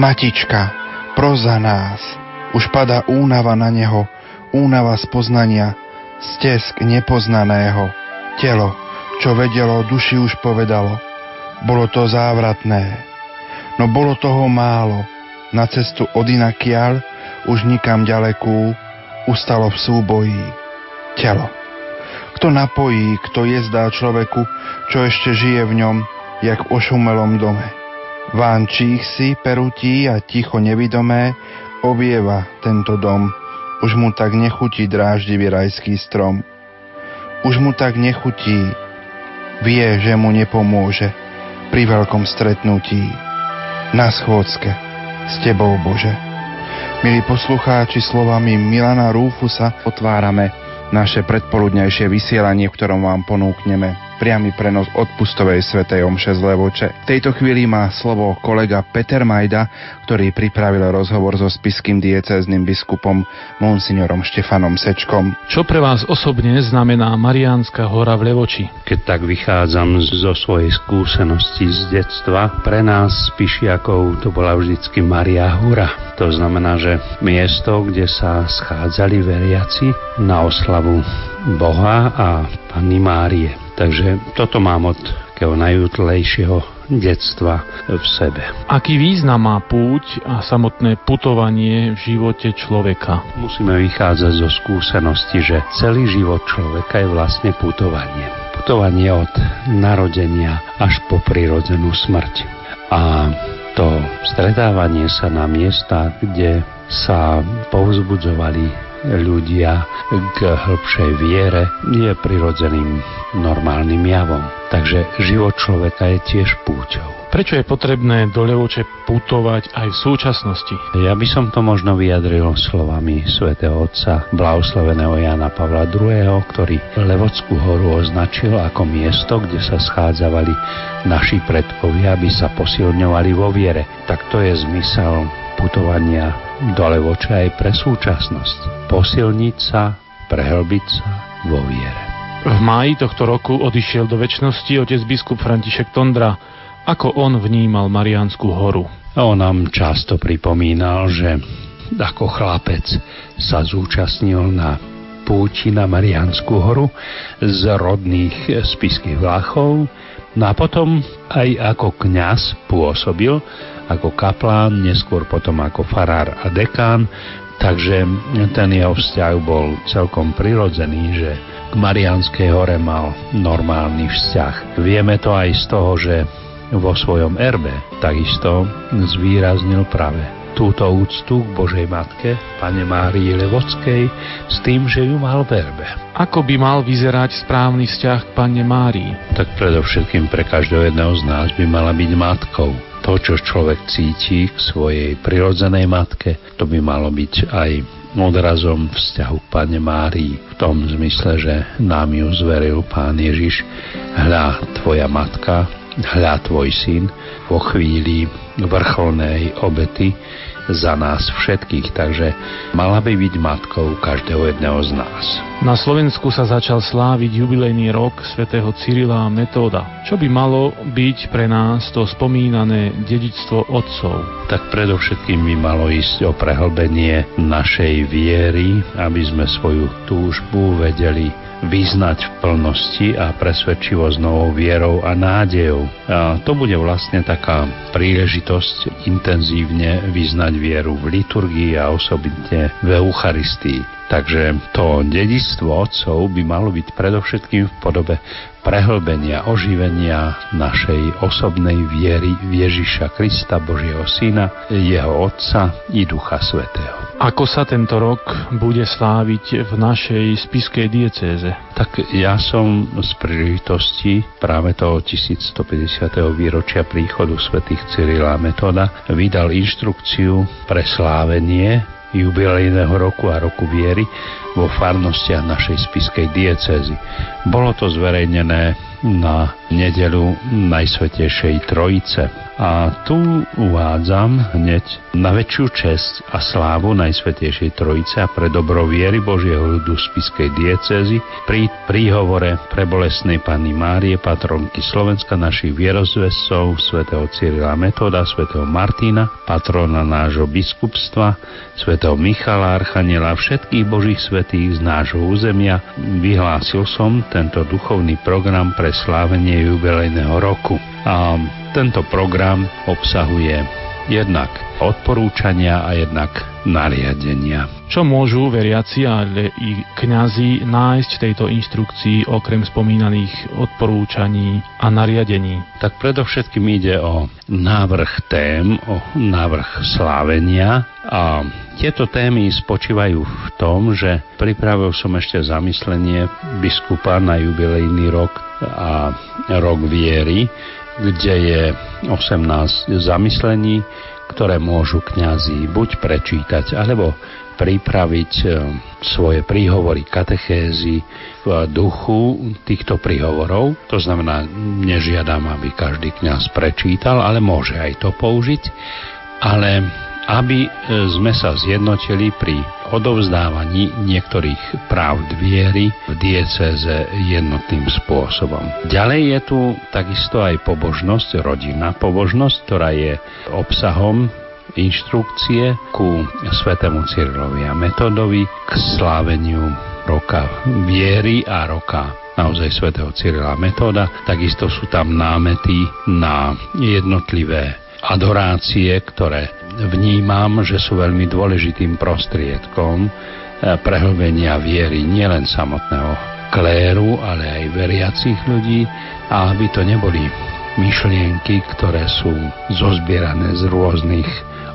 Matička, pros za nás. Už pada únava na neho, únava z poznania, stesk nepoznaného. Telo, čo vedelo, duši už povedalo. Bolo to závratné. No bolo toho málo. Na cestu od inakiaľ, už nikam ďalekú, ustalo v súboji. Telo. Kto napojí, kto jezdá človeku, čo ešte žije v ňom, jak v ošumelom dome. Vánčích si perutí a ticho nevidomé obieva tento dom. Už mu tak nechutí dráždivý rajský strom. Už mu tak nechutí, vie, že mu nepomôže pri veľkom stretnutí. Na schôdzke s Tebou, Bože. Milí poslucháči, slovami Milana Rúfusa otvárame naše predpoludnejšie vysielanie, v ktorom vám ponúkneme priamy prenos odpustovej svetej omše z Levoče. V tejto chvíli má slovo kolega Peter Majda, ktorý pripravil rozhovor so spiským diecézným biskupom monsignorom Štefanom Sečkom. Čo pre vás osobne znamená Mariánska hora v Levoči? Keď tak vychádzam zo svojej skúsenosti z detstva, pre nás Pišiakov to bola vždycky Maria Hora. To znamená, že miesto, kde sa schádzali veriaci na oslavu Boha a Panny Márie. Takže toto mám od takého najútlejšieho detstva v sebe. Aký význam má púť a samotné putovanie v živote človeka? Musíme vychádzať zo skúsenosti, že celý život človeka je vlastne putovanie. Putovanie od narodenia až po prirodzenú smrť. A to stretávanie sa na miestach, kde sa povzbudzovali ľudia k hĺbšej viere je prirodzeným normálnym javom. Takže život človeka je tiež púťou. Prečo je potrebné do Levoče putovať aj v súčasnosti? Ja by som to možno vyjadril slovami svätého Otca blahoslaveného Jana Pavla II., ktorý Levockú horu označil ako miesto, kde sa schádzavali naši predkovia, aby sa posilňovali vo viere. Tak to je zmysel putovania do Levoče aj pre súčasnosť. Posilniť sa, prehlbiť sa vo viere. V máji tohto roku odišiel do väčšnosti otec biskup František Tondra. Ako on vnímal Mariánsku horu? On nám často pripomínal, že ako chlapec sa zúčastnil na púti na Mariánsku horu z rodných spiských vláchov, no a potom aj ako kňaz pôsobil ako kaplán, neskôr potom ako farár a dekán, takže ten jeho vzťah bol celkom prirodzený, že k Marianskej hore mal normálny vzťah. Vieme to aj z toho, že vo svojom erbe takisto zvýraznil práve túto úctu k Božej Matke, Pane Márii Levockej, s tým, že ju mal v erbe. Ako by mal vyzerať správny vzťah k Pane Márii? Tak predovšetkým pre každého jedného z nás by mala byť matkou to, čo človek cíti k svojej prirodzenej matke, to by malo byť aj odrazom vzťahu k Pane Márii v tom zmysle, že nám ju zveril Pán Ježiš. Hľa tvoja matka, hľa tvoj syn vo chvíli vrcholnej obety za nás všetkých, takže mala by byť matkou každého jedného z nás. Na Slovensku sa začal sláviť jubilejný rok svätého Cyrila a Metóda. Čo by malo byť pre nás to spomínané dedičstvo otcov? Tak predovšetkým by malo ísť o prehlbenie našej viery, aby sme svoju túžbu vedeli vyznať v plnosti a presvedčivo s novou vierou a nádejou. A to bude vlastne taká príležitosť intenzívne vyznať vieru v liturgii a osobitne v Eucharistii. Takže to dedistvo otcov by malo byť predovšetkým v podobe prehlbenia, oživenia našej osobnej viery v Ježiša Krista, Božieho Syna, Jeho Otca i Ducha Svetého. Ako sa tento rok bude sláviť v našej spiskej diecéze? Tak ja som z príležitosti práve toho 1150. výročia príchodu svätých Cyrila Metoda vydal inštrukciu pre slávenie jubilejného roku a roku viery vo farnostiach našej spiskej diecézy. Bolo to zverejnené na nedelu Najsvetejšej Trojice A tu uvádzam hneď na väčšiu česť a slávu Najsvetejšej Trojice a pre dobro viery Božieho ľudu spiskej diecezy pri príhovore prebolesnej Panny Márie, patronky Slovenska, našich vierozvescov, svätého Cyrila Metoda, svätého Martina, patrona nášho biskupstva, svätého Michala Archaniela všetkých Božích svetých z nášho územia, vyhlásil som tento duchovný program pre slávenie jubilejného roku. A tento program obsahuje jednak odporúčania a jednak nariadenia. Čo môžu veriaci, ale i kňazi nájsť v tejto inštrukcii okrem spomínaných odporúčaní a nariadení? Tak predovšetkým ide o návrh tém, o návrh slávenia a tieto témy spočívajú v tom, že pripravil som ešte zamyslenie biskupa na jubilejný rok a rok viery, kde je 18 zamyslení, ktoré môžu kňazi buď prečítať, alebo pripraviť e, svoje príhovory katechézy v duchu týchto príhovorov. To znamená, nežiadam, aby každý kňaz prečítal, ale môže aj to použiť. Ale aby e, sme sa zjednotili pri odovzdávaní niektorých práv viery v dieceze jednotným spôsobom. Ďalej je tu takisto aj pobožnosť, rodinná pobožnosť, ktorá je obsahom inštrukcie ku svetému Cyrilovi a Metodovi k sláveniu roka viery a roka naozaj svätého Cyrila Metoda. Takisto sú tam námety na jednotlivé adorácie, ktoré vnímam, že sú veľmi dôležitým prostriedkom eh, prehlbenia viery nielen samotného kléru, ale aj veriacich ľudí a aby to neboli myšlienky, ktoré sú zozbierané z rôznych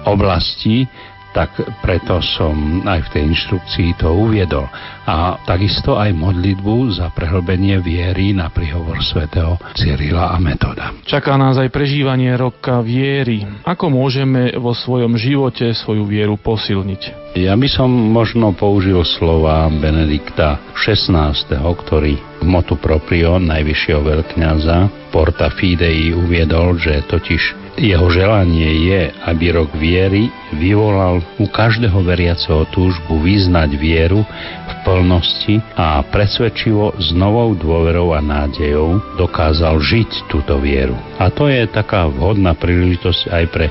oblastí, tak preto som aj v tej inštrukcii to uviedol. A takisto aj modlitbu za prehlbenie viery na príhovor svätého Cyrila a Metoda. Čaká nás aj prežívanie roka viery. Ako môžeme vo svojom živote svoju vieru posilniť? Ja by som možno použil slova Benedikta XVI, ktorý v motu proprio najvyššieho veľkňaza Porta Fidei uviedol, že totiž jeho želanie je, aby rok viery vyvolal u každého veriaceho túžbu vyznať vieru v plnosti a presvedčivo s novou dôverou a nádejou dokázal žiť túto vieru. A to je taká vhodná príležitosť aj pre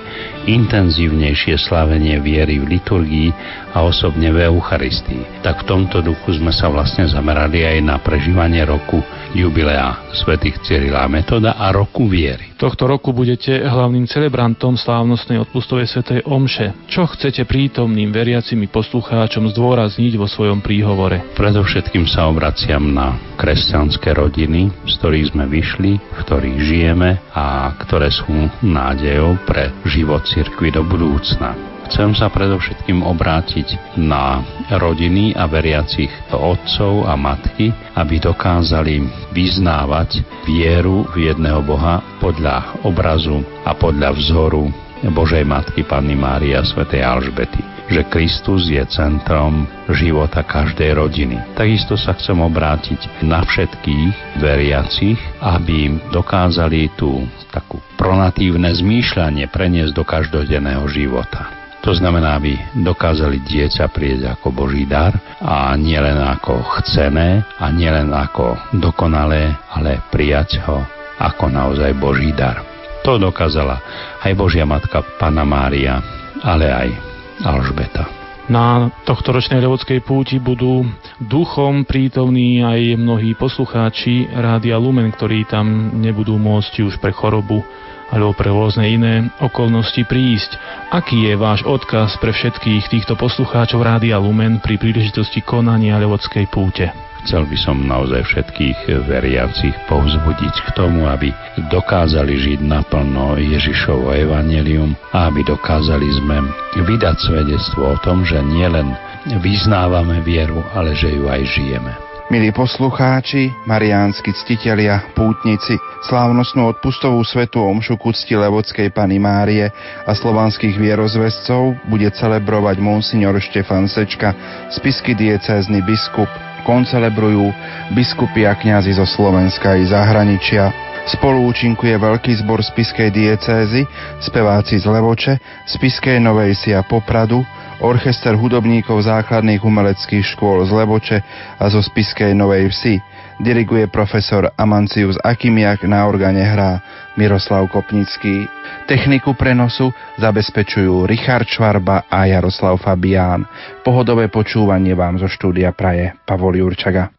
intenzívnejšie slávenie viery v liturgii a osobne v Eucharistii. Tak v tomto duchu sme sa vlastne zamerali aj na prežívanie roku jubilea svätých Cyrila Metoda a roku viery. Tohto roku budete hlavným celebrantom slávnostnej odpustovej svetej Omše. Čo chcete prítomným veriacim i poslucháčom zdôrazniť vo svojom príhovore? Predovšetkým sa obraciam na kresťanské rodiny, z ktorých sme vyšli, v ktorých žijeme a ktoré sú nádejou pre život cirkvi do budúcna. Chcem sa predovšetkým obrátiť na rodiny a veriacich otcov a matky, aby dokázali vyznávať vieru v jedného Boha podľa obrazu a podľa vzoru Božej Matky Panny Mária Svetej Alžbety že Kristus je centrom života každej rodiny. Takisto sa chcem obrátiť na všetkých veriacich, aby dokázali tú takú pronatívne zmýšľanie preniesť do každodenného života. To znamená, aby dokázali dieťa prieť ako Boží dar a nielen ako chcené a nielen ako dokonalé, ale prijať ho ako naozaj Boží dar. To dokázala aj Božia Matka Pana Mária, ale aj Alžbeta. Na tohto ročnej levodskej púti budú duchom prítomní aj mnohí poslucháči Rádia Lumen, ktorí tam nebudú môcť už pre chorobu alebo pre rôzne iné okolnosti prísť. Aký je váš odkaz pre všetkých týchto poslucháčov Rádia Lumen pri príležitosti konania Levodskej púte? Chcel by som naozaj všetkých veriacich povzbudiť k tomu, aby dokázali žiť naplno Ježišovo evanelium a aby dokázali sme vydať svedectvo o tom, že nielen vyznávame vieru, ale že ju aj žijeme. Milí poslucháči, mariánsky ctitelia, pútnici, slávnostnú odpustovú svetu omšu ku cti Levodskej Pany Márie a slovanských vierozvescov bude celebrovať monsignor Štefan Sečka, spisky diecézny biskup. Koncelebrujú biskupy a kňazi zo Slovenska i zahraničia. Spolu účinkuje veľký zbor spiskej diecézy, speváci z Levoče, spiskej Novej Sia Popradu, orchester hudobníkov základných umeleckých škôl z Levoče a zo spiskej Novej Vsi. Diriguje profesor Amancius Akimiak, na organe hrá Miroslav Kopnický. Techniku prenosu zabezpečujú Richard Švarba a Jaroslav Fabián. Pohodové počúvanie vám zo štúdia praje Pavol Jurčaga.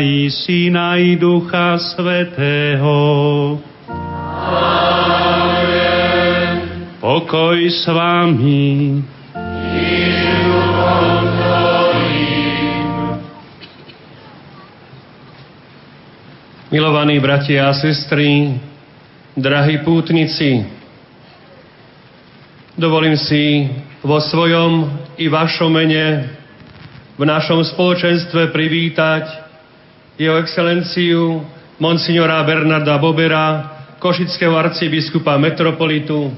I Syna i Ducha Svetého. Amen. Pokoj s vami. Milovaní bratia a sestry, drahí pútnici, dovolím si vo svojom i vašom mene v našom spoločenstve privítať jeho excelenciu monsignora Bernarda Bobera, košického arcibiskupa metropolitu,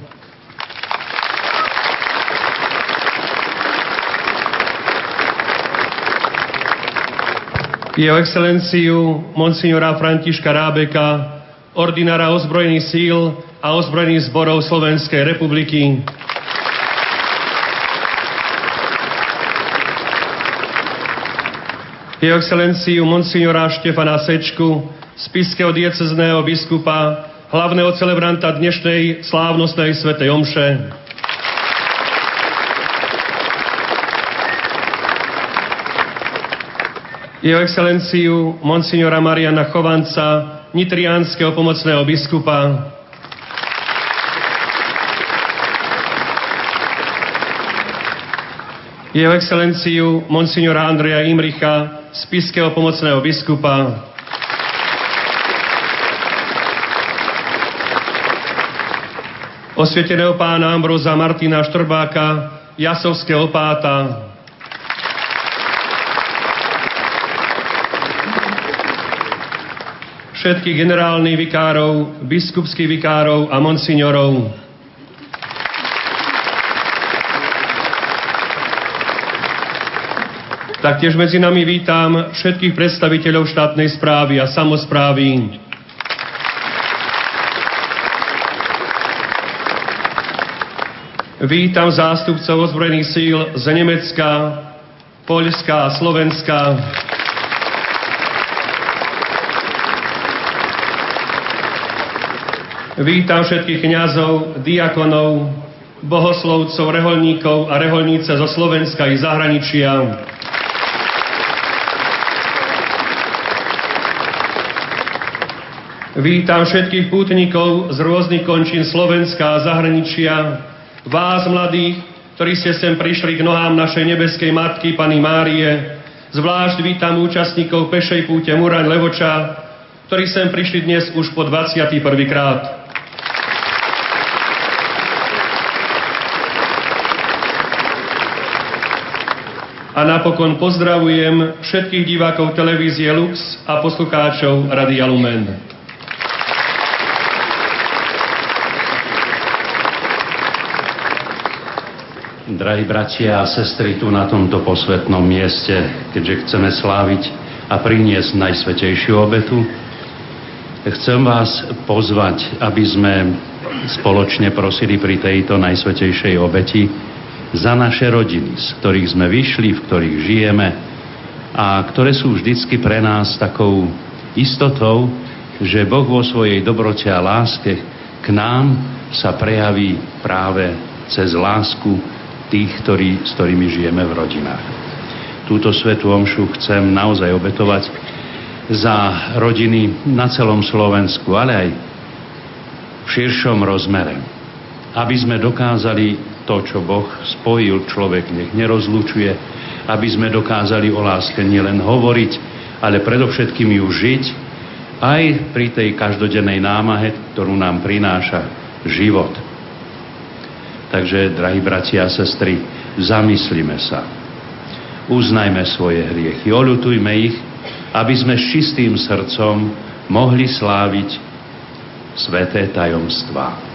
jeho excelenciu monsignora Františka Rábeka, ordinára ozbrojených síl a ozbrojených zborov Slovenskej republiky. Jeho excelenciu monsignora Štefana Sečku, spiského diecezného biskupa, hlavného celebranta dnešnej slávnostnej svetej omše. jeho excelenciu monsignora Mariana Chovanca, nitriánskeho pomocného biskupa, jeho excelenciu monsignora Andreja Imricha, spiského pomocného biskupa, osvieteného pána Ambroza Martina Štrbáka, jasovského páta, všetkých generálnych vikárov, biskupských vikárov a monsignorov. Taktiež medzi nami vítam všetkých predstaviteľov štátnej správy a samozprávy. Vítam zástupcov ozbrojených síl z Nemecka, Poľska a Slovenska. Vítam všetkých kňazov, diakonov, bohoslovcov, reholníkov a reholníce zo Slovenska i zahraničia. Vítam všetkých pútnikov z rôznych končín Slovenska a zahraničia, vás mladých, ktorí ste sem prišli k nohám našej nebeskej matky, Pany Márie, zvlášť vítam účastníkov pešej púte Muraň Levoča, ktorí sem prišli dnes už po 21. krát. A napokon pozdravujem všetkých divákov televízie Lux a poslucháčov Radia Lumen. Drahí bratia a sestry tu na tomto posvetnom mieste, keďže chceme sláviť a priniesť najsvetejšiu obetu, chcem vás pozvať, aby sme spoločne prosili pri tejto najsvetejšej obeti za naše rodiny, z ktorých sme vyšli, v ktorých žijeme a ktoré sú vždycky pre nás takou istotou, že Boh vo svojej dobrote a láske k nám sa prejaví práve cez lásku tých, ktorí, s ktorými žijeme v rodinách. Túto svetu omšu chcem naozaj obetovať za rodiny na celom Slovensku, ale aj v širšom rozmere, aby sme dokázali to, čo Boh spojil, človek nech nerozlučuje, aby sme dokázali o láske nielen hovoriť, ale predovšetkým ju žiť, aj pri tej každodennej námahe, ktorú nám prináša život. Takže, drahí bratia a sestry, zamyslíme sa. Uznajme svoje hriechy, oľutujme ich, aby sme s čistým srdcom mohli sláviť sveté tajomstvá.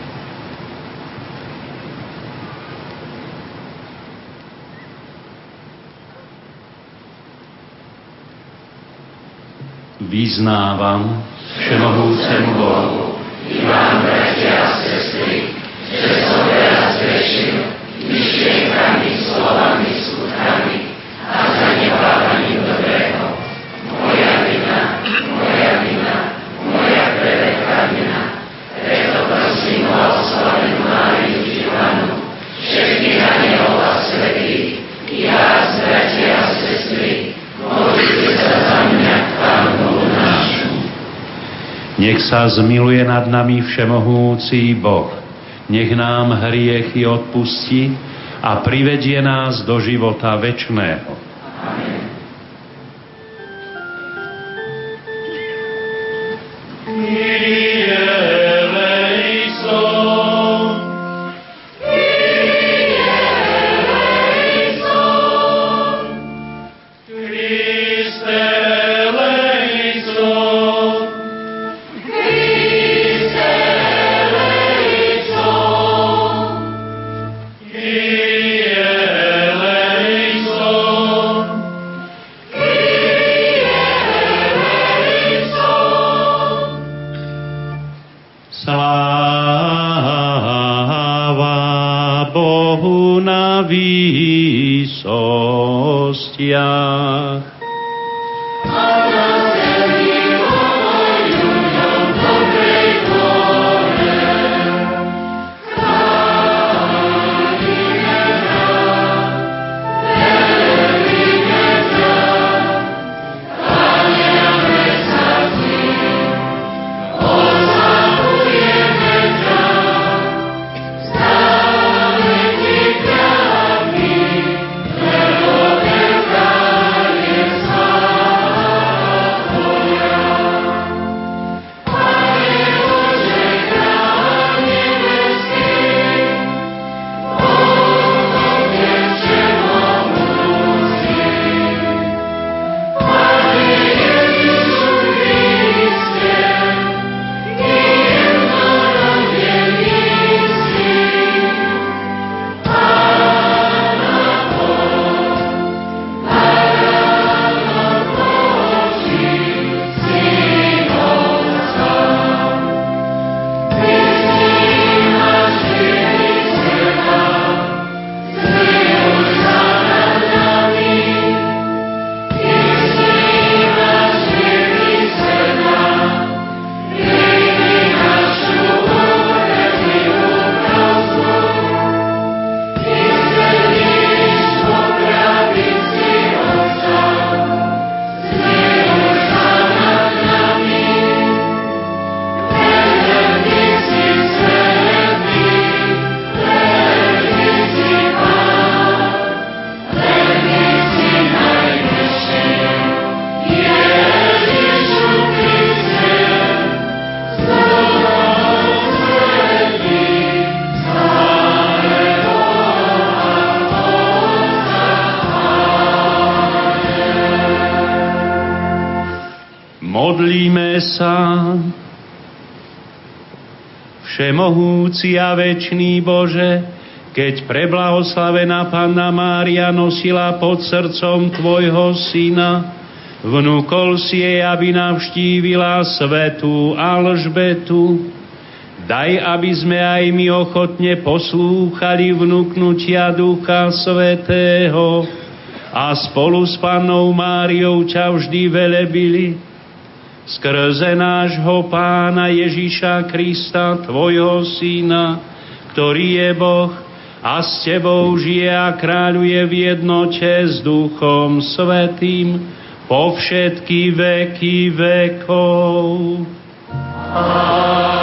vyznávam všemohúcemu Bohu i vám, bratia a sestry, že som zhrešil, myšlienkami, slovami, skutkami a zanebávaním dobrého. Moja vina, moja vina, moja preveká vina. Preto prosím o oslavenú Máriu Živanu, všetkých anielov a svetých, i vás, bratia a sestry, modlite sa za mňa, Pánu nášu. Nech sa zmiluje nad nami všemohúci Boh, nech nám hriechy odpustí a privedie nás do života večného. Amen. Všemohúci a večný Bože, keď preblahoslavená Panna Mária nosila pod srdcom Tvojho Syna, vnúkol si jej, aby navštívila svetú Alžbetu. Daj, aby sme aj my ochotne poslúchali vnúknutia Ducha Svetého a spolu s Pannou Máriou ťa vždy velebili skrze nášho Pána Ježíša Krista, Tvojho Syna, ktorý je Boh a s Tebou žije a kráľuje v jednote s Duchom Svetým po všetky veky vekov. Amen.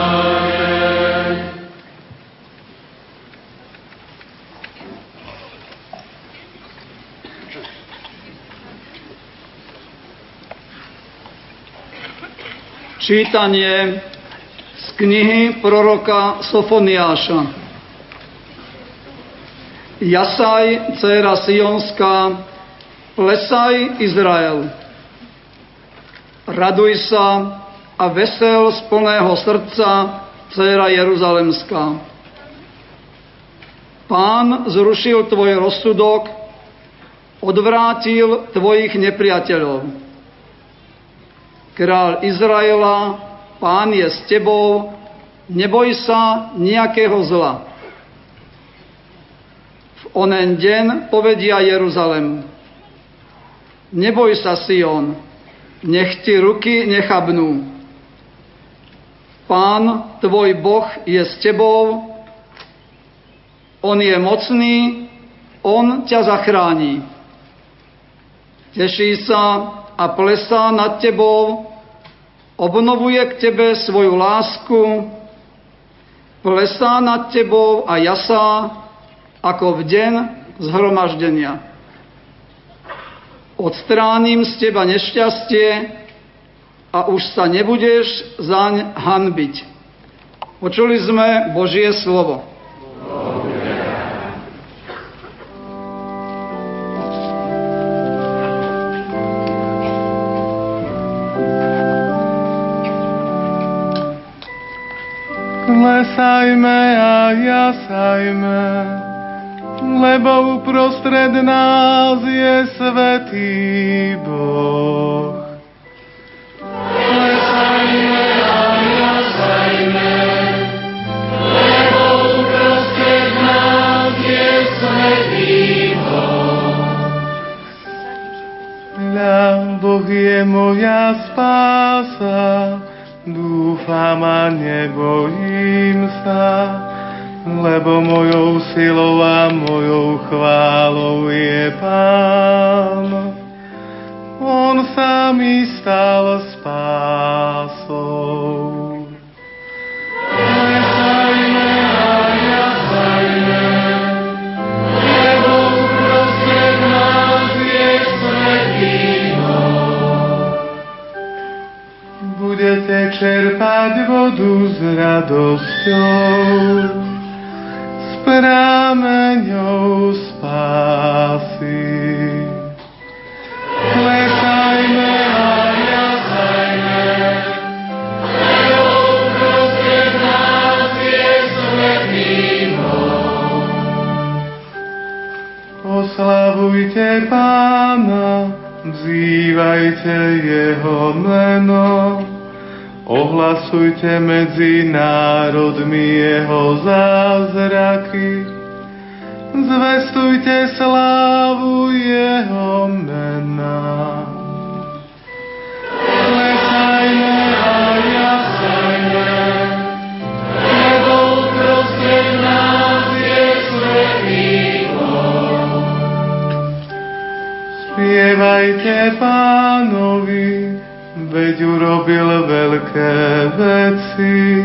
Čítanie z knihy proroka Sofoniáša. Jasaj, dcera Sionská, plesaj Izrael. Raduj sa a vesel z plného srdca, dcera Jeruzalemská. Pán zrušil tvoj rozsudok, odvrátil tvojich nepriateľov Král Izraela, pán je s tebou, neboj sa nejakého zla. V onen deň povedia Jeruzalem. Neboj sa, Sion, nech ti ruky nechabnú. Pán, tvoj Boh je s tebou, On je mocný, On ťa zachráni. Teší sa a plesá nad tebou, obnovuje k tebe svoju lásku, plesá nad tebou a jasá, ako v deň zhromaždenia. Odstránim z teba nešťastie a už sa nebudeš zaň hanbiť. Počuli sme Božie slovo. Klesajme a jasajme, lebo uprostred nás je svetý Boh. Klesajme a jasajme, lebo uprostred nás je svetý Boh. Hľa, Boh je moja spása, dúfam a nebojím sa, lebo mojou silou a mojou chválou je Pán. On sa mi stal spásou. Čerpať vodu s radosťou. Prameňou spásy. Klesajme a jasajme, lebo uprostred nás je svetý Oslavujte Pána, vzývajte Jeho meno, Ohlasujte medzi národmi jeho zázraky, zvestujte slávu jeho mena. Klesajme a jasajme, lebo uprostred nás je svetý Spievajte pánovi, veď urobil veľké veci.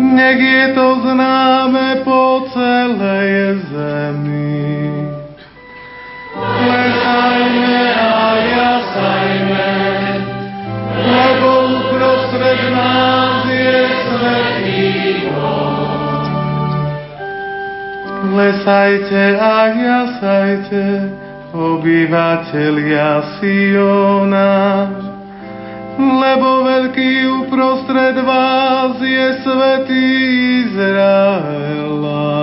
Nech je to známe po celej zemi. Klesajme a jasajme, lebo uprostred nás je svetý Klesajte a jasajte, obyvatelia Siona, lebo veľký uprostred vás je svetý Izraela.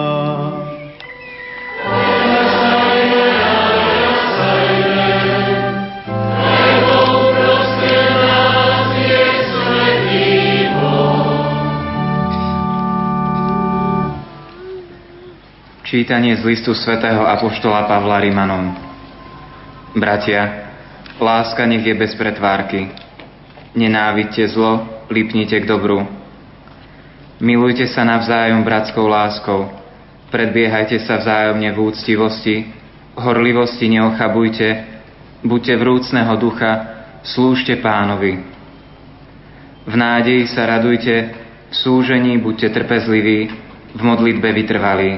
Čítanie z listu svätého Apoštola Pavla Rimanom. Bratia, láska nech je bez pretvárky, nenávidte zlo, lipnite k dobru. Milujte sa navzájom bratskou láskou, predbiehajte sa vzájomne v úctivosti, horlivosti neochabujte, buďte vrúcného ducha, slúžte pánovi. V nádeji sa radujte, v súžení buďte trpezliví, v modlitbe vytrvalí.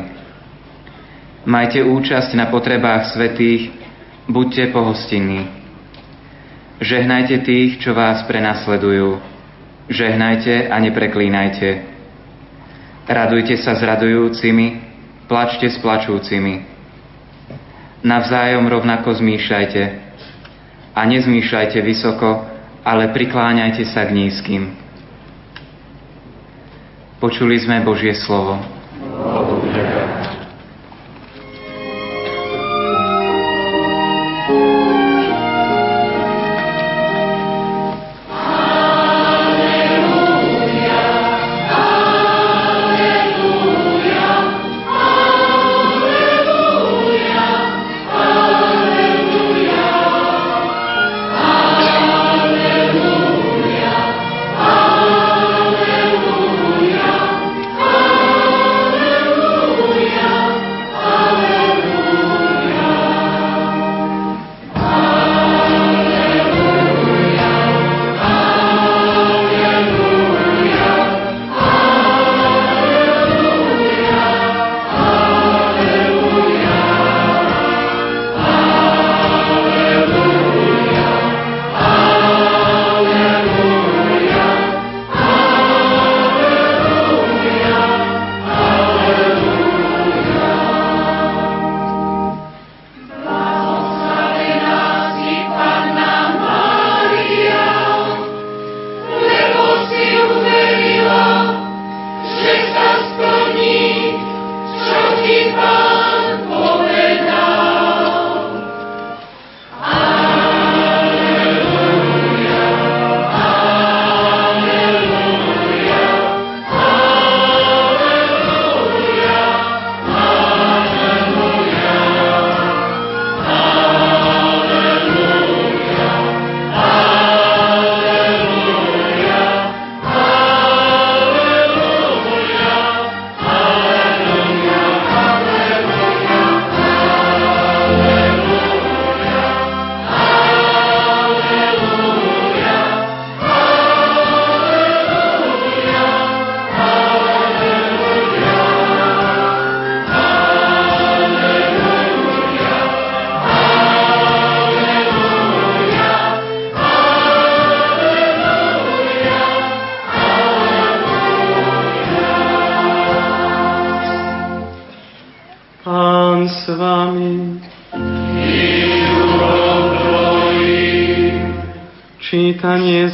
Majte účasť na potrebách svetých, buďte pohostinní. Žehnajte tých, čo vás prenasledujú. Žehnajte a nepreklínajte. Radujte sa s radujúcimi, plačte s plačúcimi. Navzájom rovnako zmýšľajte. A nezmýšľajte vysoko, ale prikláňajte sa k nízkym. Počuli sme Božie slovo. Hallelujah.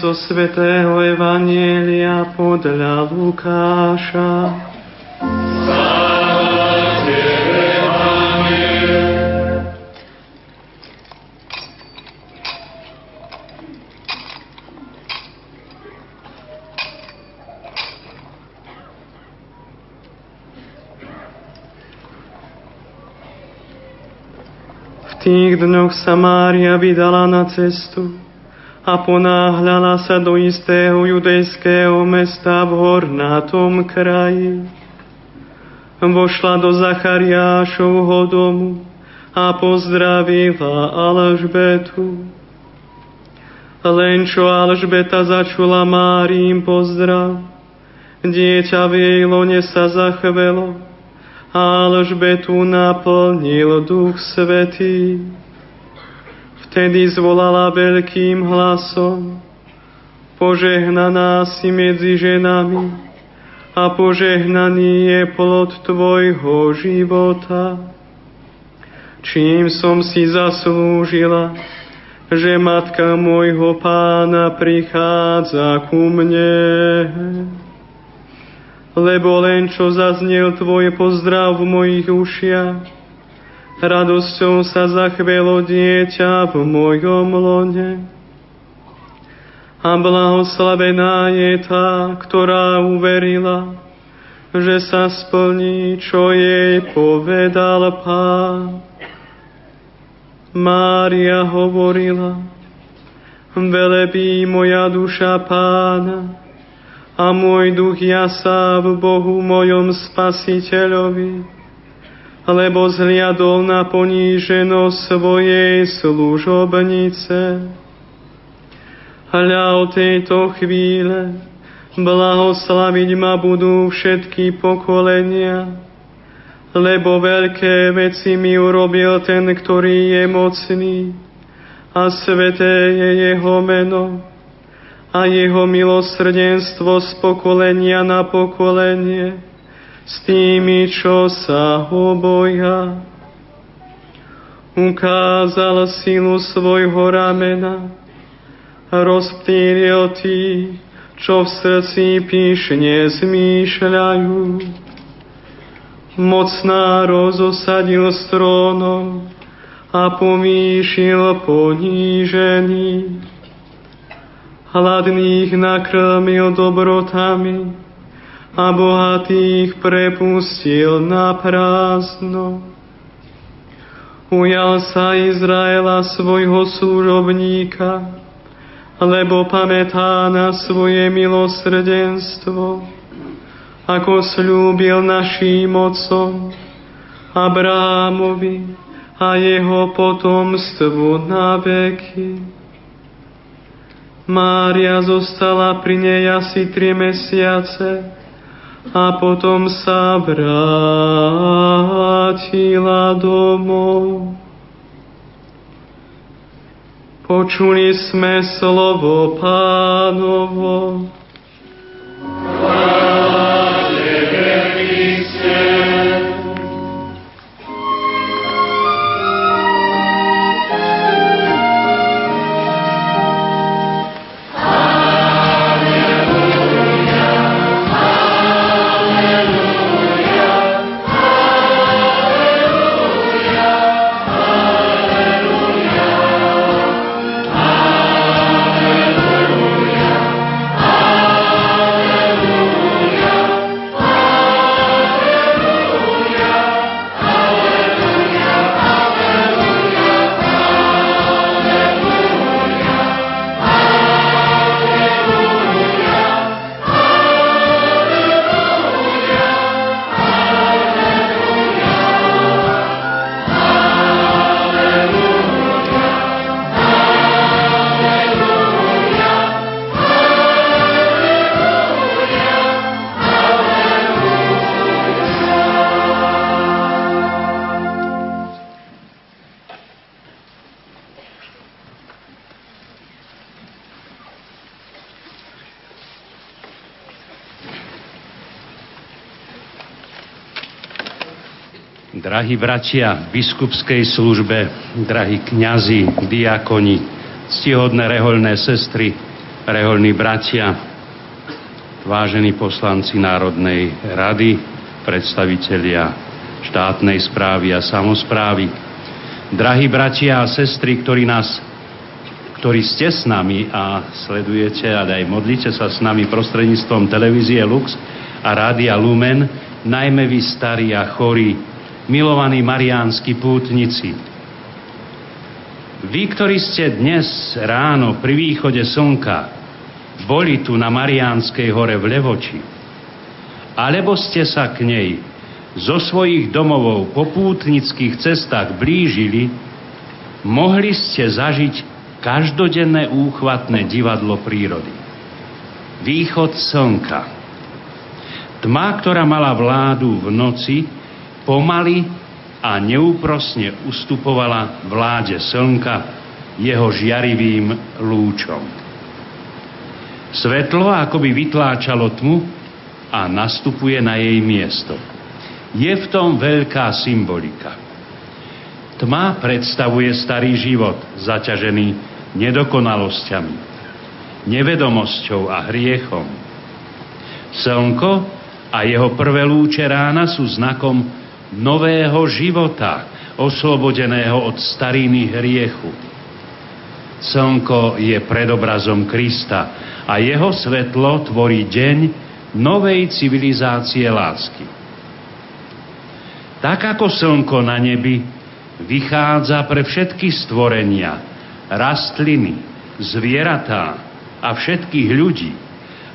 Zo svätého Evanielia podľa Lukáša. V tých dňoch sa Mária vydala na cestu a ponáhľala sa do istého judejského mesta v hornátom kraji. Vošla do Zachariášovho domu a pozdravila Alžbetu. Len čo Alžbeta začula Márim pozdrav, dieťa v jej lone sa zachvelo a Alžbetu naplnil Duch Svetý. Vtedy zvolala veľkým hlasom, požehnaná si medzi ženami a požehnaný je plod tvojho života. Čím som si zaslúžila, že matka môjho pána prichádza ku mne. Lebo len čo zaznel tvoj pozdrav v mojich ušiach, radosťou sa zachvelo dieťa v mojom lone. A blahoslavená je tá, ktorá uverila, že sa splní, čo jej povedal Pán. Mária hovorila, velebí moja duša Pána a môj duch jasá v Bohu mojom Spasiteľovi, lebo zhliadol na poníženosť svojej služobnice. Hľa o tejto chvíle blahoslaviť ma budú všetky pokolenia, lebo veľké veci mi urobil ten, ktorý je mocný a sveté je jeho meno a jeho milosrdenstvo z pokolenia na pokolenie s tými, čo sa ho boja. Ukázal silu svojho ramena, rozptýlil tých, čo v srdci píšne zmýšľajú. Mocná rozosadil strónom a pomýšil ponížených. Hladných nakrmil dobrotami, a bohatých prepustil na prázdno. Ujal sa Izraela svojho služobníka, lebo pamätá na svoje milosrdenstvo, ako slúbil naším mocom Abrámovi a jeho potomstvu na veky. Mária zostala pri nej asi tri mesiace, a potom sa vrátila domov. Počuli sme slovo pánovo. Drahí bratia v biskupskej službe, drahí kňazi, diakoni, ctihodné rehoľné sestry, rehoľní bratia, vážení poslanci Národnej rady, predstavitelia štátnej správy a samozprávy, drahí bratia a sestry, ktorí nás ktorí ste s nami a sledujete, ale aj modlíte sa s nami prostredníctvom televízie Lux a Rádia Lumen, najmä vy starí a chorí, milovaní mariánsky pútnici, vy, ktorí ste dnes ráno pri východe slnka boli tu na Mariánskej hore v Levoči, alebo ste sa k nej zo svojich domovov po pútnických cestách blížili, mohli ste zažiť každodenné úchvatné divadlo prírody. Východ slnka. Tma, ktorá mala vládu v noci, pomaly a neúprosne ustupovala vláde slnka jeho žiarivým lúčom. Svetlo akoby vytláčalo tmu a nastupuje na jej miesto. Je v tom veľká symbolika. Tma predstavuje starý život, zaťažený nedokonalosťami, nevedomosťou a hriechom. Slnko a jeho prvé lúče rána sú znakom nového života, oslobodeného od stariny hriechu. Slnko je predobrazom Krista a jeho svetlo tvorí deň novej civilizácie lásky. Tak ako slnko na nebi vychádza pre všetky stvorenia, rastliny, zvieratá a všetkých ľudí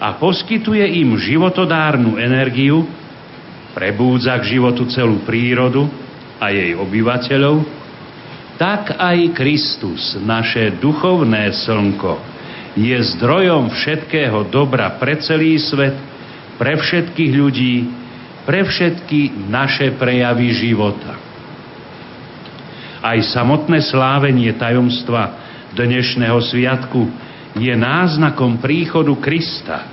a poskytuje im životodárnu energiu, prebúdza k životu celú prírodu a jej obyvateľov, tak aj Kristus, naše duchovné slnko, je zdrojom všetkého dobra pre celý svet, pre všetkých ľudí, pre všetky naše prejavy života. Aj samotné slávenie tajomstva dnešného sviatku je náznakom príchodu Krista,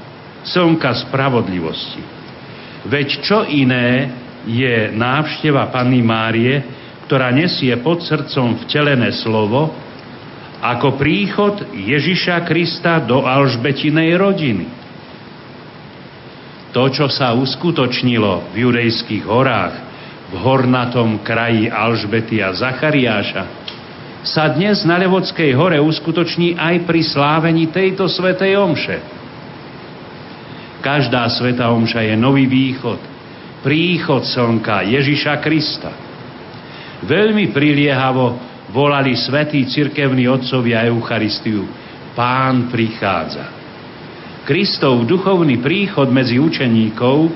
slnka spravodlivosti. Veď čo iné je návšteva Panny Márie, ktorá nesie pod srdcom vtelené slovo, ako príchod Ježiša Krista do Alžbetinej rodiny. To, čo sa uskutočnilo v judejských horách, v hornatom kraji Alžbety a Zachariáša, sa dnes na Levodskej hore uskutoční aj pri slávení tejto svetej omše Každá sveta omša je nový východ, príchod slnka Ježiša Krista. Veľmi priliehavo volali svetí cirkevní otcovia Eucharistiu. Pán prichádza. Kristov duchovný príchod medzi učeníkov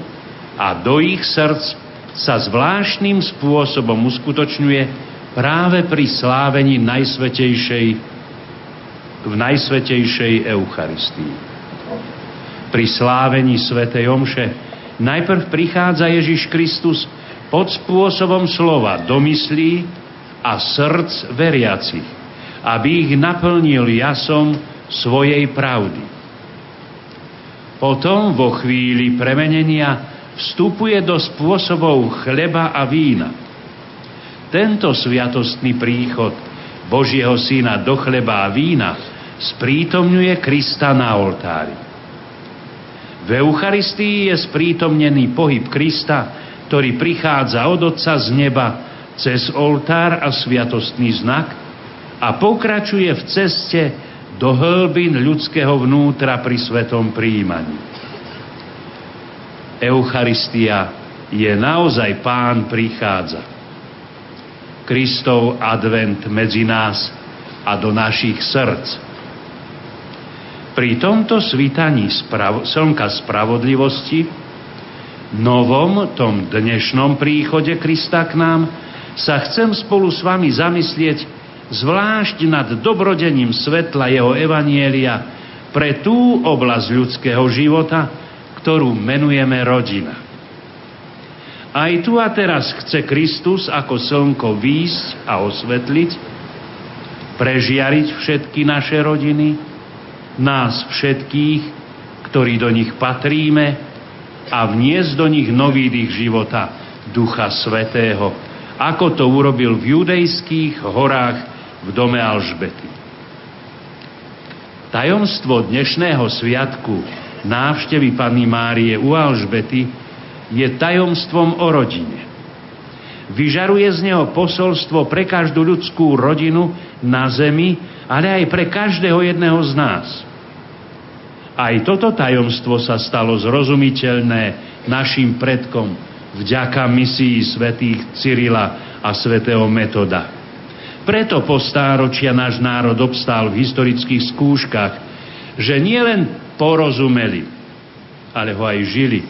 a do ich srdc sa zvláštnym spôsobom uskutočňuje práve pri slávení najsvetejšej v najsvetejšej Eucharistii pri slávení Svetej Omše najprv prichádza Ježiš Kristus pod spôsobom slova do myslí a srdc veriacich, aby ich naplnil jasom svojej pravdy. Potom vo chvíli premenenia vstupuje do spôsobov chleba a vína. Tento sviatostný príchod Božieho Syna do chleba a vína sprítomňuje Krista na oltári. V Eucharistii je sprítomnený pohyb Krista, ktorý prichádza od Otca z neba cez oltár a sviatostný znak a pokračuje v ceste do hĺbin ľudského vnútra pri svetom príjmaní. Eucharistia je naozaj Pán prichádza. Kristov advent medzi nás a do našich srdc pri tomto svítaní sprav- slnka spravodlivosti, novom, tom dnešnom príchode Krista k nám, sa chcem spolu s vami zamyslieť zvlášť nad dobrodením svetla jeho evanielia pre tú oblasť ľudského života, ktorú menujeme rodina. Aj tu a teraz chce Kristus ako slnko výjsť a osvetliť, prežiariť všetky naše rodiny, nás všetkých, ktorí do nich patríme a vniesť do nich nový dých života Ducha Svetého, ako to urobil v judejských horách v dome Alžbety. Tajomstvo dnešného sviatku návštevy Panny Márie u Alžbety je tajomstvom o rodine. Vyžaruje z neho posolstvo pre každú ľudskú rodinu na zemi, ale aj pre každého jedného z nás. Aj toto tajomstvo sa stalo zrozumiteľné našim predkom vďaka misii svätých Cyrila a svätého Metoda. Preto po stáročia náš národ obstál v historických skúškach, že nielen porozumeli, ale ho aj žili.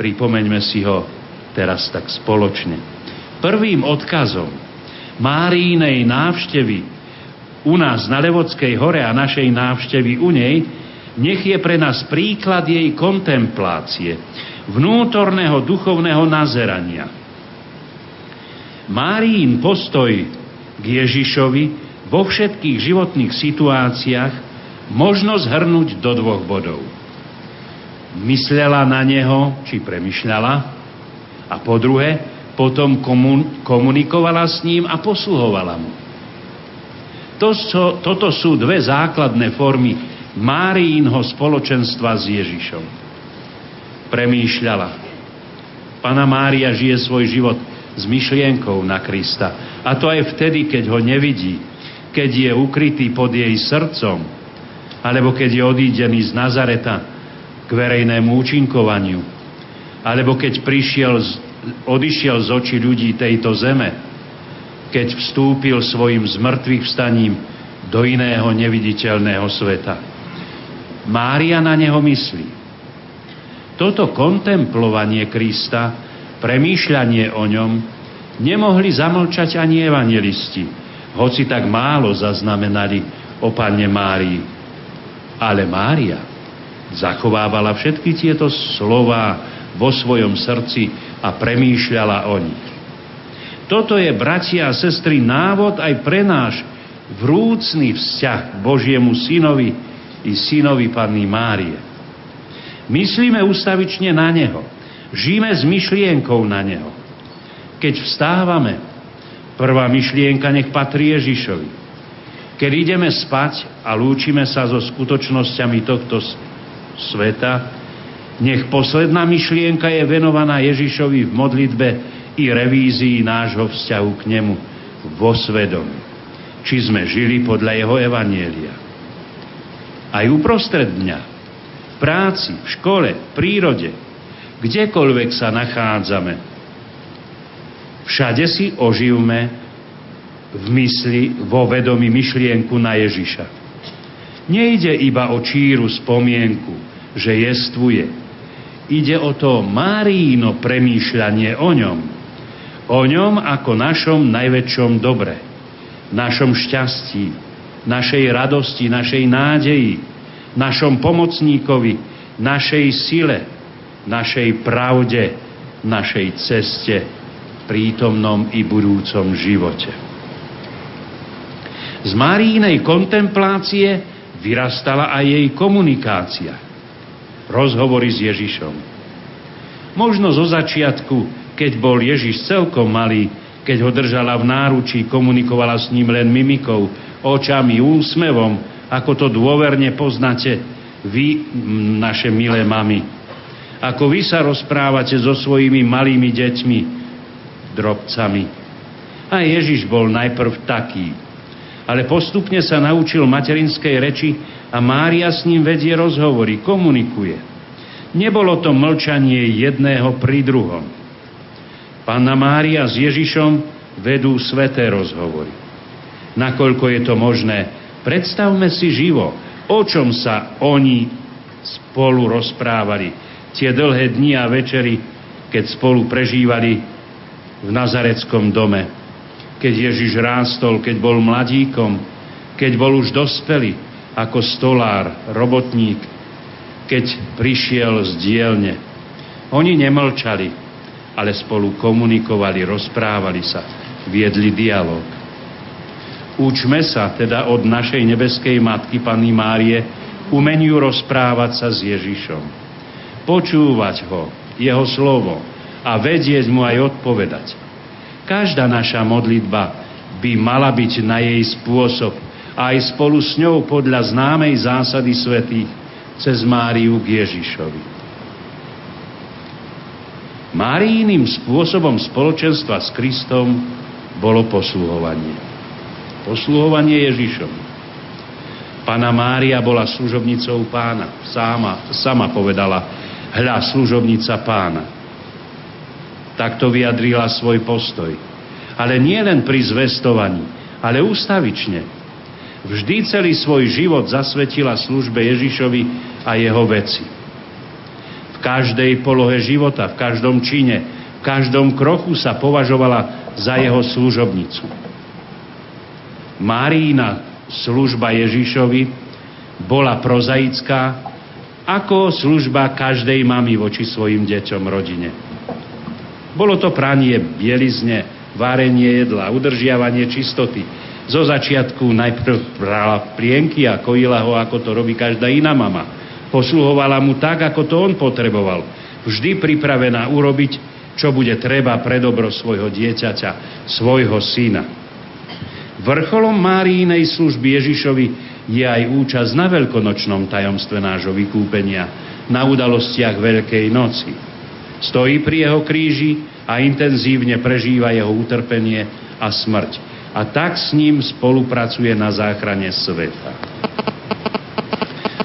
Pripomeňme si ho teraz tak spoločne. Prvým odkazom Márínej návštevy u nás na Levodskej hore a našej návštevy u nej, nech je pre nás príklad jej kontemplácie, vnútorného duchovného nazerania. Márín postoj k Ježišovi vo všetkých životných situáciách možno zhrnúť do dvoch bodov. Myslela na neho, či premyšľala, a po druhé, potom komun- komunikovala s ním a posluhovala mu. To, so, toto sú dve základné formy Máriínho spoločenstva s Ježišom. Premýšľala. Pana Mária žije svoj život s myšlienkou na Krista. A to aj vtedy, keď ho nevidí, keď je ukrytý pod jej srdcom, alebo keď je odídený z Nazareta k verejnému účinkovaniu, alebo keď prišiel, odišiel z očí ľudí tejto zeme, keď vstúpil svojim zmrtvých vstaním do iného neviditeľného sveta. Mária na neho myslí. Toto kontemplovanie Krista, premýšľanie o ňom, nemohli zamlčať ani evangelisti, hoci tak málo zaznamenali o Panne Márii. Ale Mária zachovávala všetky tieto slova vo svojom srdci a premýšľala o nich. Toto je, bratia a sestry, návod aj pre náš vrúcný vzťah Božiemu synovi i synovi Panny Márie. Myslíme ustavične na Neho. Žijeme s myšlienkou na Neho. Keď vstávame, prvá myšlienka nech patrí Ježišovi. Keď ideme spať a lúčime sa so skutočnosťami tohto sveta, nech posledná myšlienka je venovaná Ježišovi v modlitbe i revízii nášho vzťahu k nemu vo svedomí. Či sme žili podľa jeho evanielia. Aj uprostred dňa, v práci, v škole, v prírode, kdekoľvek sa nachádzame, všade si oživme v mysli, vo vedomí myšlienku na Ježiša. Nejde iba o číru spomienku, že jestvuje. Ide o to Máríno premýšľanie o ňom. O ňom ako našom najväčšom dobre, našom šťastí, našej radosti, našej nádeji, našom pomocníkovi, našej sile, našej pravde, našej ceste, prítomnom i budúcom živote. Z Márínej kontemplácie vyrastala aj jej komunikácia. Rozhovory s Ježišom. Možno zo začiatku, keď bol Ježiš celkom malý, keď ho držala v náručí, komunikovala s ním len mimikou, očami, úsmevom, ako to dôverne poznáte vy, naše milé mamy. Ako vy sa rozprávate so svojimi malými deťmi, drobcami. A Ježiš bol najprv taký, ale postupne sa naučil materinskej reči a Mária s ním vedie rozhovory, komunikuje. Nebolo to mlčanie jedného pri druhom. Panna Mária s Ježišom vedú sveté rozhovory. Nakoľko je to možné, predstavme si živo, o čom sa oni spolu rozprávali. Tie dlhé dni a večery, keď spolu prežívali v Nazareckom dome keď Ježiš rástol, keď bol mladíkom, keď bol už dospelý ako stolár, robotník, keď prišiel z dielne. Oni nemlčali, ale spolu komunikovali, rozprávali sa, viedli dialog. Učme sa teda od našej nebeskej matky Panny Márie umeniu rozprávať sa s Ježišom. Počúvať ho, jeho slovo a vedieť mu aj odpovedať. Každá naša modlitba by mala byť na jej spôsob a aj spolu s ňou podľa známej zásady svetých cez Máriu k Ježišovi. Máriiným spôsobom spoločenstva s Kristom bolo posluhovanie. Posluhovanie Ježišovi. Pana Mária bola služobnicou pána. Sama, sama povedala, hľa služobnica pána. Takto vyjadrila svoj postoj. Ale nie len pri zvestovaní, ale ústavične. Vždy celý svoj život zasvetila službe Ježišovi a jeho veci v každej polohe života, v každom čine, v každom kroku sa považovala za jeho služobnicu. Márína služba Ježišovi bola prozaická, ako služba každej mamy voči svojim deťom rodine. Bolo to pranie bielizne, varenie jedla, udržiavanie čistoty. Zo začiatku najprv brala plienky a kojila ho, ako to robí každá iná mama. Posluhovala mu tak, ako to on potreboval. Vždy pripravená urobiť, čo bude treba pre dobro svojho dieťaťa, svojho syna. Vrcholom Márínej služby Ježišovi je aj účasť na veľkonočnom tajomstve nášho vykúpenia, na udalostiach Veľkej noci. Stojí pri jeho kríži a intenzívne prežíva jeho utrpenie a smrť. A tak s ním spolupracuje na záchrane sveta.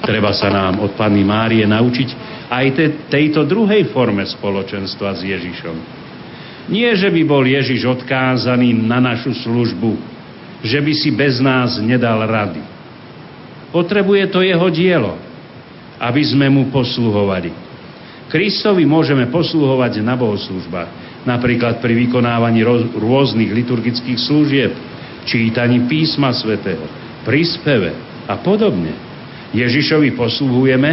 Treba sa nám od Panny Márie naučiť aj te, tejto druhej forme spoločenstva s Ježišom. Nie, že by bol Ježiš odkázaný na našu službu, že by si bez nás nedal rady. Potrebuje to jeho dielo, aby sme mu posluhovali. Kristovi môžeme posluhovať na bohoslužbách, napríklad pri vykonávaní rôznych liturgických služieb, čítaní písma svätého, príspeve a podobne. Ježišovi posluhujeme,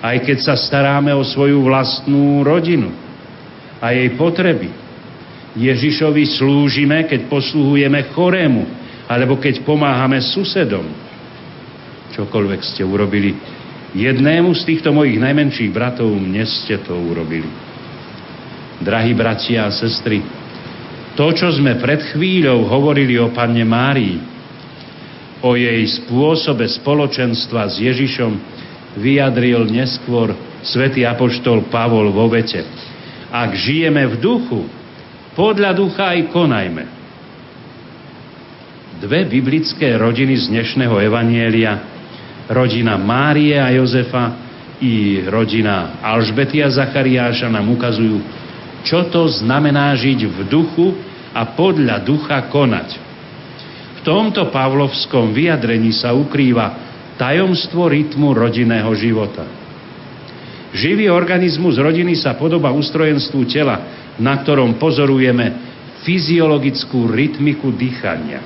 aj keď sa staráme o svoju vlastnú rodinu a jej potreby. Ježišovi slúžime, keď posluhujeme chorému, alebo keď pomáhame susedom. Čokoľvek ste urobili jednému z týchto mojich najmenších bratov, mne ste to urobili. Drahí bratia a sestry, to, čo sme pred chvíľou hovorili o Panne Márii, o jej spôsobe spoločenstva s Ježišom vyjadril neskôr svätý apoštol Pavol vo vete. Ak žijeme v duchu, podľa ducha aj konajme. Dve biblické rodiny z dnešného evanielia, rodina Márie a Jozefa i rodina Alžbety a Zachariáša nám ukazujú, čo to znamená žiť v duchu a podľa ducha konať. V tomto pavlovskom vyjadrení sa ukrýva tajomstvo rytmu rodinného života. Živý organizmus rodiny sa podoba ustrojenstvu tela, na ktorom pozorujeme fyziologickú rytmiku dýchania.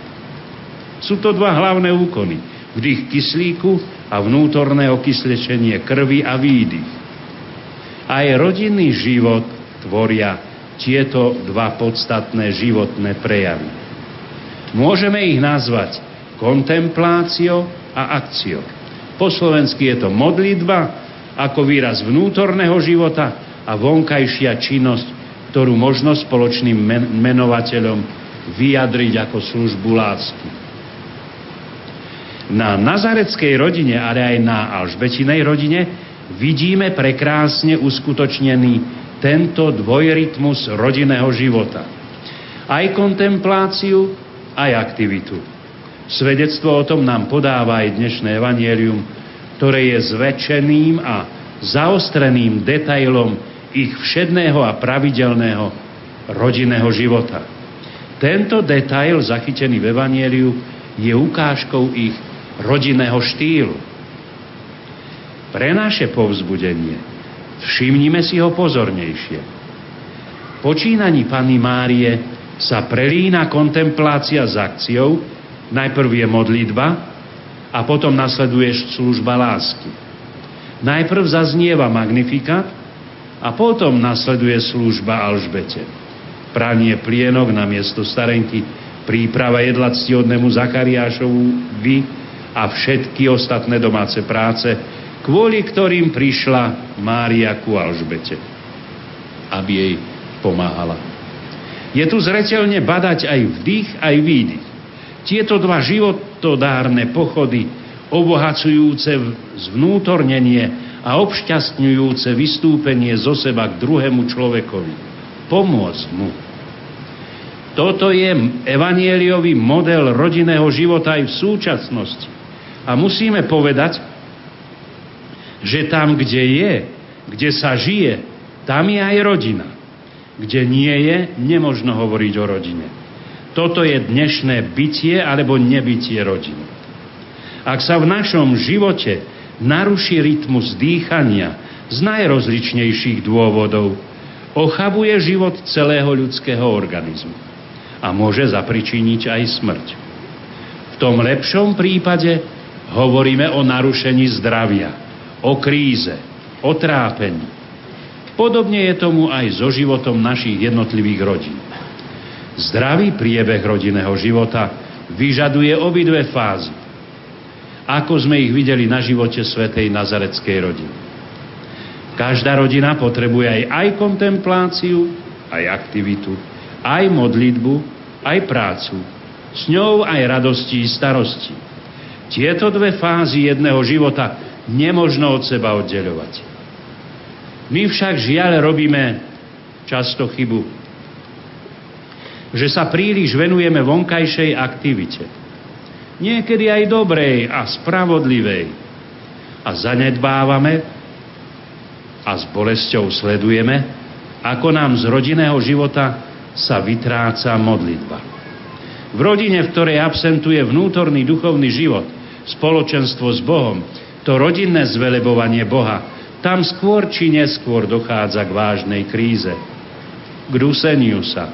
Sú to dva hlavné úkony. Vdych kyslíku a vnútorné okyslečenie krvi a výdych. Aj rodinný život tvoria tieto dva podstatné životné prejavy. Môžeme ich nazvať kontempláciou a akciou. Po slovensky je to modlitba ako výraz vnútorného života a vonkajšia činnosť, ktorú možno spoločným menovateľom vyjadriť ako službu lásky. Na nazareckej rodine, ale aj na Alžbetinej rodine vidíme prekrásne uskutočnený tento dvojrytmus rodinného života. Aj kontempláciu, aj aktivitu. Svedectvo o tom nám podáva aj dnešné evanielium, ktoré je zväčšeným a zaostreným detailom ich všedného a pravidelného rodinného života. Tento detail zachytený v Evanieliu je ukážkou ich rodinného štýlu. Pre naše povzbudenie všimnime si ho pozornejšie. Počínaní Panny Márie sa prelína kontemplácia s akciou, najprv je modlitba a potom nasleduje služba lásky. Najprv zaznieva magnifikát a potom nasleduje služba Alžbete. Pranie plienok na miesto starenky, príprava jedla ctihodnému Zachariášovu vy a všetky ostatné domáce práce, kvôli ktorým prišla Mária ku Alžbete, aby jej pomáhala. Je tu zretelne badať aj vdých, aj výdych. Tieto dva životodárne pochody, obohacujúce zvnútornenie a obšťastňujúce vystúpenie zo seba k druhému človekovi. Pomôcť mu. Toto je evanieliový model rodinného života aj v súčasnosti. A musíme povedať, že tam, kde je, kde sa žije, tam je aj rodina. Kde nie je, nemožno hovoriť o rodine. Toto je dnešné bytie alebo nebytie rodiny. Ak sa v našom živote naruší rytmus dýchania z najrozličnejších dôvodov, ochabuje život celého ľudského organizmu a môže zapričiniť aj smrť. V tom lepšom prípade hovoríme o narušení zdravia, o kríze, o trápení. Podobne je tomu aj so životom našich jednotlivých rodín. Zdravý priebeh rodinného života vyžaduje obidve fázy. Ako sme ich videli na živote svetej nazareckej rodiny. Každá rodina potrebuje aj, aj kontempláciu, aj aktivitu, aj modlitbu, aj prácu. S ňou aj radosti i starosti. Tieto dve fázy jedného života nemožno od seba oddeľovať. My však žiaľ robíme často chybu, že sa príliš venujeme vonkajšej aktivite. Niekedy aj dobrej a spravodlivej. A zanedbávame a s bolesťou sledujeme, ako nám z rodinného života sa vytráca modlitba. V rodine, v ktorej absentuje vnútorný duchovný život, spoločenstvo s Bohom, to rodinné zvelebovanie Boha, tam skôr či neskôr dochádza k vážnej kríze, k ruseniu sa,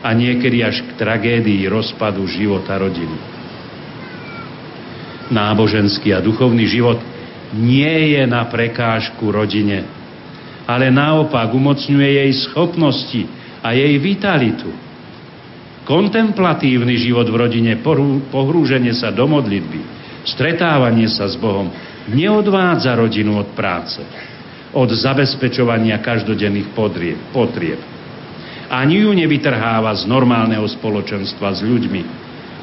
a niekedy až k tragédii rozpadu života rodiny. Náboženský a duchovný život nie je na prekážku rodine, ale naopak umocňuje jej schopnosti a jej vitalitu. Kontemplatívny život v rodine, pohrúženie sa do modlitby, stretávanie sa s Bohom neodvádza rodinu od práce, od zabezpečovania každodenných potrieb ani ju nevytrháva z normálneho spoločenstva s ľuďmi.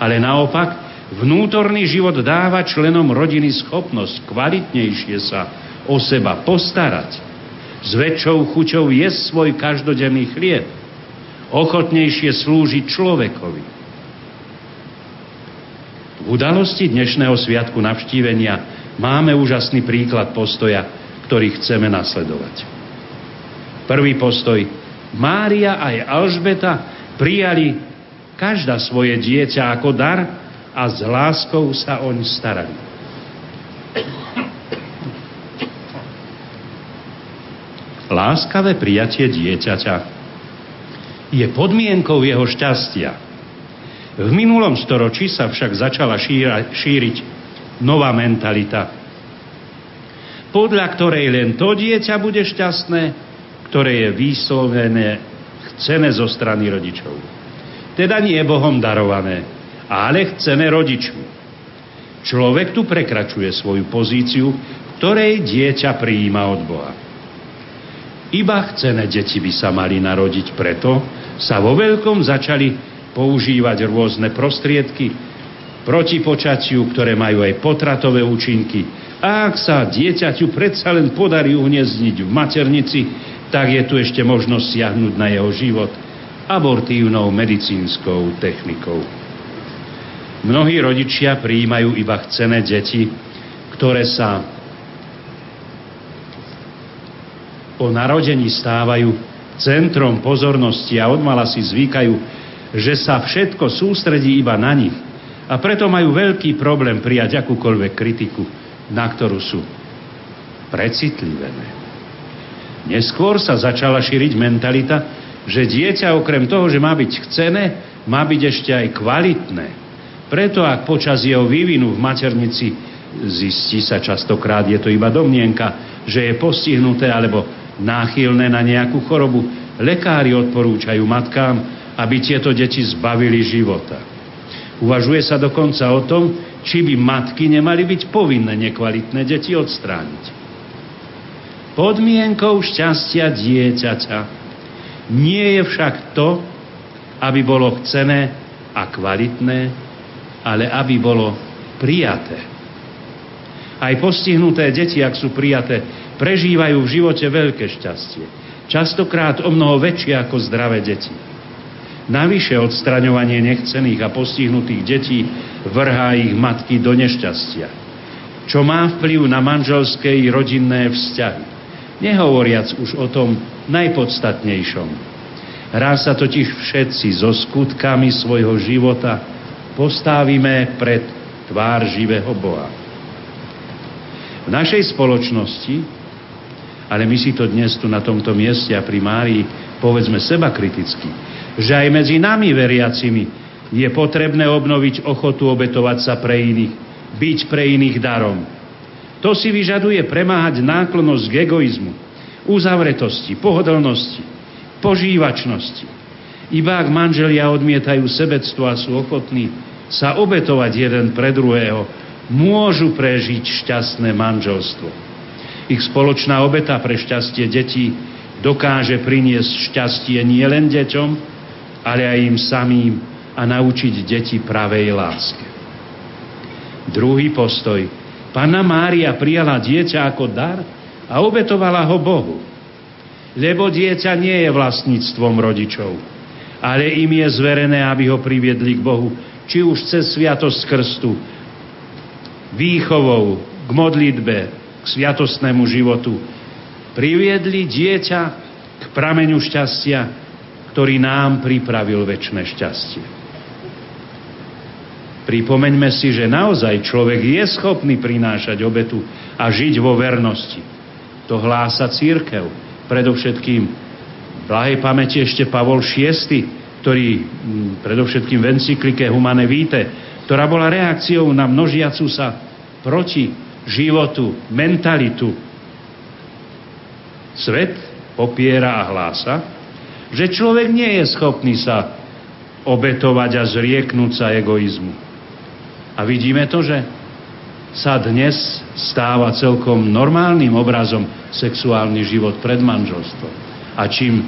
Ale naopak, vnútorný život dáva členom rodiny schopnosť kvalitnejšie sa o seba postarať. S väčšou chuťou je svoj každodenný chlieb. Ochotnejšie slúžiť človekovi. V udalosti dnešného sviatku navštívenia máme úžasný príklad postoja, ktorý chceme nasledovať. Prvý postoj Mária aj Alžbeta prijali každá svoje dieťa ako dar a s láskou sa oň starali. Láskavé prijatie dieťaťa je podmienkou jeho šťastia. V minulom storočí sa však začala šíra, šíriť nová mentalita, podľa ktorej len to dieťa bude šťastné, ktoré je vyslovené chcené zo strany rodičov. Teda nie je Bohom darované, ale chcené rodiču. Človek tu prekračuje svoju pozíciu, ktorej dieťa prijíma od Boha. Iba chcené deti by sa mali narodiť, preto sa vo veľkom začali používať rôzne prostriedky proti počatiu, ktoré majú aj potratové účinky. A ak sa dieťaťu predsa len podarí uhniezniť v maternici, tak je tu ešte možnosť siahnuť na jeho život abortívnou medicínskou technikou. Mnohí rodičia prijímajú iba chcené deti, ktoré sa po narodení stávajú centrom pozornosti a odmala si zvykajú, že sa všetko sústredí iba na nich a preto majú veľký problém prijať akúkoľvek kritiku, na ktorú sú precitlivené. Neskôr sa začala šíriť mentalita, že dieťa okrem toho, že má byť chcené, má byť ešte aj kvalitné. Preto ak počas jeho vývinu v maternici zistí sa častokrát, je to iba domnienka, že je postihnuté alebo náchylné na nejakú chorobu, lekári odporúčajú matkám, aby tieto deti zbavili života. Uvažuje sa dokonca o tom, či by matky nemali byť povinné nekvalitné deti odstrániť podmienkou šťastia dieťaťa. Nie je však to, aby bolo chcené a kvalitné, ale aby bolo prijaté. Aj postihnuté deti, ak sú prijaté, prežívajú v živote veľké šťastie. Častokrát o mnoho väčšie ako zdravé deti. Navyše odstraňovanie nechcených a postihnutých detí vrhá ich matky do nešťastia, čo má vplyv na manželské i rodinné vzťahy. Nehovoriac už o tom najpodstatnejšom. Raz sa totiž všetci so skutkami svojho života postavíme pred tvár živého Boha. V našej spoločnosti, ale my si to dnes tu na tomto mieste a pri Márii povedzme seba kriticky, že aj medzi nami veriacimi je potrebné obnoviť ochotu obetovať sa pre iných, byť pre iných darom. To si vyžaduje premáhať náklonosť k egoizmu, uzavretosti, pohodlnosti, požívačnosti. Iba ak manželia odmietajú sebectvo a sú ochotní sa obetovať jeden pre druhého, môžu prežiť šťastné manželstvo. Ich spoločná obeta pre šťastie detí dokáže priniesť šťastie nielen deťom, ale aj im samým a naučiť deti pravej láske. Druhý postoj. Panna Mária prijala dieťa ako dar a obetovala ho Bohu. Lebo dieťa nie je vlastníctvom rodičov, ale im je zverené, aby ho priviedli k Bohu, či už cez sviatosť krstu, výchovou, k modlitbe, k sviatostnému životu. Priviedli dieťa k prameňu šťastia, ktorý nám pripravil väčšie šťastie. Pripomeňme si, že naozaj človek je schopný prinášať obetu a žiť vo vernosti. To hlása církev. Predovšetkým v blahej pamäti ešte Pavol VI, ktorý predovšetkým v encyklike Humane Vitae, ktorá bola reakciou na množiacu sa proti životu, mentalitu. Svet popiera a hlása, že človek nie je schopný sa obetovať a zrieknúť sa egoizmu. A vidíme to, že sa dnes stáva celkom normálnym obrazom sexuálny život pred manželstvom. A čím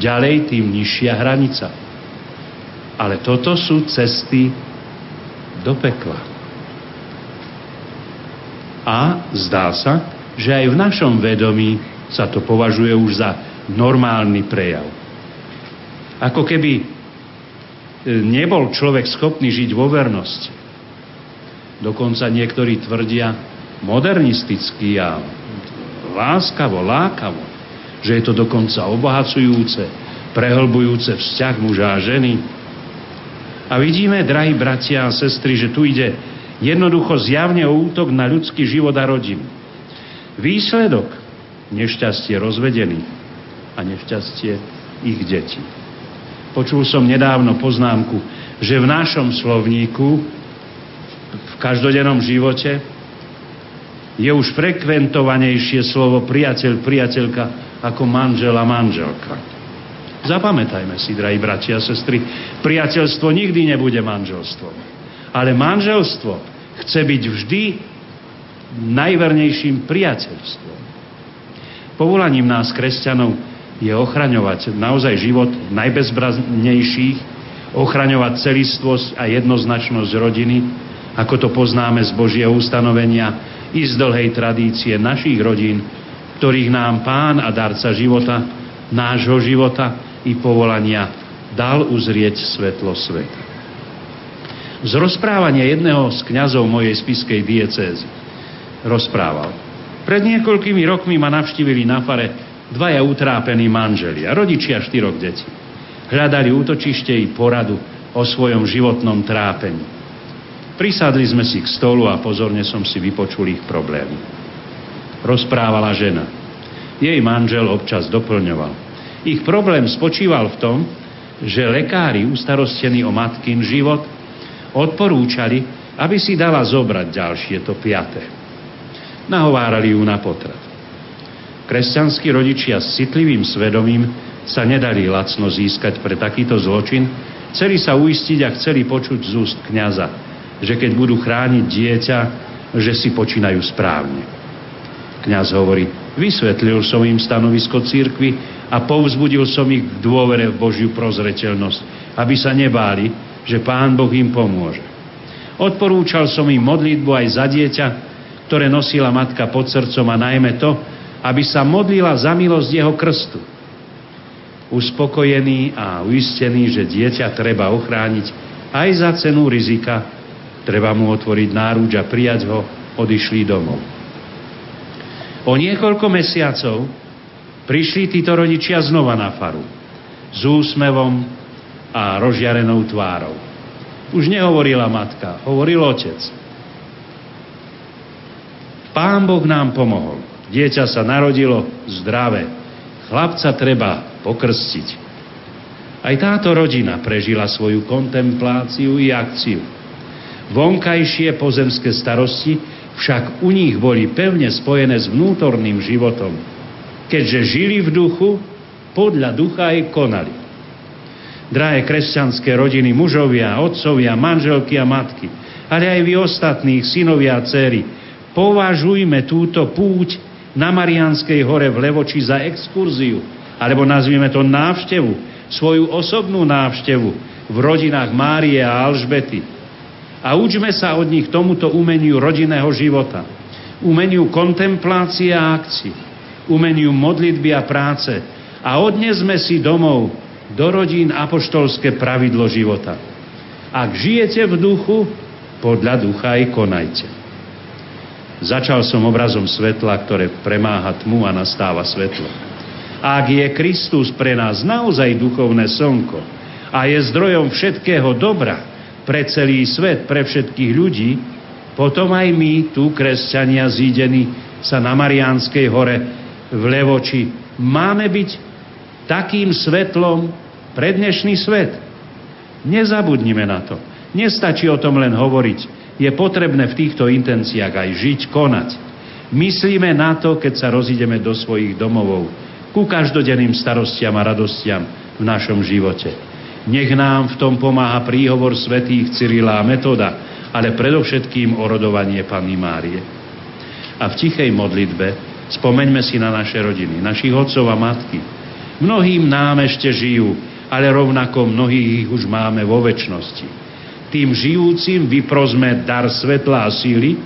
ďalej, tým nižšia hranica. Ale toto sú cesty do pekla. A zdá sa, že aj v našom vedomí sa to považuje už za normálny prejav. Ako keby e, nebol človek schopný žiť vo vernosti. Dokonca niektorí tvrdia modernisticky a láskavo, lákavo, že je to dokonca obohacujúce, prehlbujúce vzťah muža a ženy. A vidíme, drahí bratia a sestry, že tu ide jednoducho zjavne o útok na ľudský život a rodinu. Výsledok nešťastie rozvedených a nešťastie ich detí. Počul som nedávno poznámku, že v našom slovníku v každodennom živote je už frekventovanejšie slovo priateľ, priateľka ako manžel a manželka. Zapamätajme si, drahí bratia a sestry, priateľstvo nikdy nebude manželstvom. Ale manželstvo chce byť vždy najvernejším priateľstvom. Povolaním nás, kresťanov, je ochraňovať naozaj život najbezbraznejších, ochraňovať celistvosť a jednoznačnosť rodiny, ako to poznáme z Božieho ustanovenia i z dlhej tradície našich rodín, ktorých nám Pán a darca života, nášho života i povolania dal uzrieť svetlo sveta. Z rozprávania jedného z kňazov mojej spiskej diecézy rozprával. Pred niekoľkými rokmi ma navštívili na fare dvaja utrápení manželia, rodičia štyroch detí. Hľadali útočište i poradu o svojom životnom trápení. Prisadli sme si k stolu a pozorne som si vypočul ich problémy. Rozprávala žena. Jej manžel občas doplňoval. Ich problém spočíval v tom, že lekári ustarostení o matkin život odporúčali, aby si dala zobrať ďalšie to piaté. Nahovárali ju na potrat. Kresťanskí rodičia s citlivým svedomím sa nedali lacno získať pre takýto zločin, chceli sa uistiť a chceli počuť z úst kniaza, že keď budú chrániť dieťa, že si počínajú správne. Kňaz hovorí, vysvetlil som im stanovisko církvy a povzbudil som ich k dôvere v Božiu prozreteľnosť, aby sa nebáli, že Pán Boh im pomôže. Odporúčal som im modlitbu aj za dieťa, ktoré nosila matka pod srdcom a najmä to, aby sa modlila za milosť jeho krstu. Uspokojený a uistený, že dieťa treba ochrániť aj za cenu rizika, treba mu otvoriť náruč a prijať ho, odišli domov. O niekoľko mesiacov prišli títo rodičia znova na faru s úsmevom a rozžiarenou tvárou. Už nehovorila matka, hovoril otec. Pán Boh nám pomohol. Dieťa sa narodilo zdravé. Chlapca treba pokrstiť. Aj táto rodina prežila svoju kontempláciu i akciu. Vonkajšie pozemské starosti však u nich boli pevne spojené s vnútorným životom, keďže žili v duchu, podľa ducha aj konali. Drahé kresťanské rodiny, mužovia, otcovia, manželky a matky, ale aj vy ostatných, synovia a céry, považujme túto púť na Marianskej hore v Levoči za exkurziu, alebo nazvime to návštevu, svoju osobnú návštevu v rodinách Márie a Alžbety. A učme sa od nich tomuto umeniu rodinného života, umeniu kontemplácie a akcií, umeniu modlitby a práce a odnesme si domov do rodín apoštolské pravidlo života. Ak žijete v duchu, podľa ducha aj konajte. Začal som obrazom svetla, ktoré premáha tmu a nastáva svetlo. Ak je Kristus pre nás naozaj duchovné slnko a je zdrojom všetkého dobra pre celý svet, pre všetkých ľudí, potom aj my, tu kresťania zídení, sa na Mariánskej hore v Levoči, máme byť takým svetlom pre dnešný svet. Nezabudnime na to. Nestačí o tom len hovoriť je potrebné v týchto intenciách aj žiť, konať. Myslíme na to, keď sa rozídeme do svojich domovov, ku každodenným starostiam a radostiam v našom živote. Nech nám v tom pomáha príhovor svetých Cyrila a Metoda, ale predovšetkým orodovanie Panny Márie. A v tichej modlitbe spomeňme si na naše rodiny, našich otcov a matky. Mnohým nám ešte žijú, ale rovnako mnohých ich už máme vo väčšnosti tým žijúcim vyprozme dar svetla a síly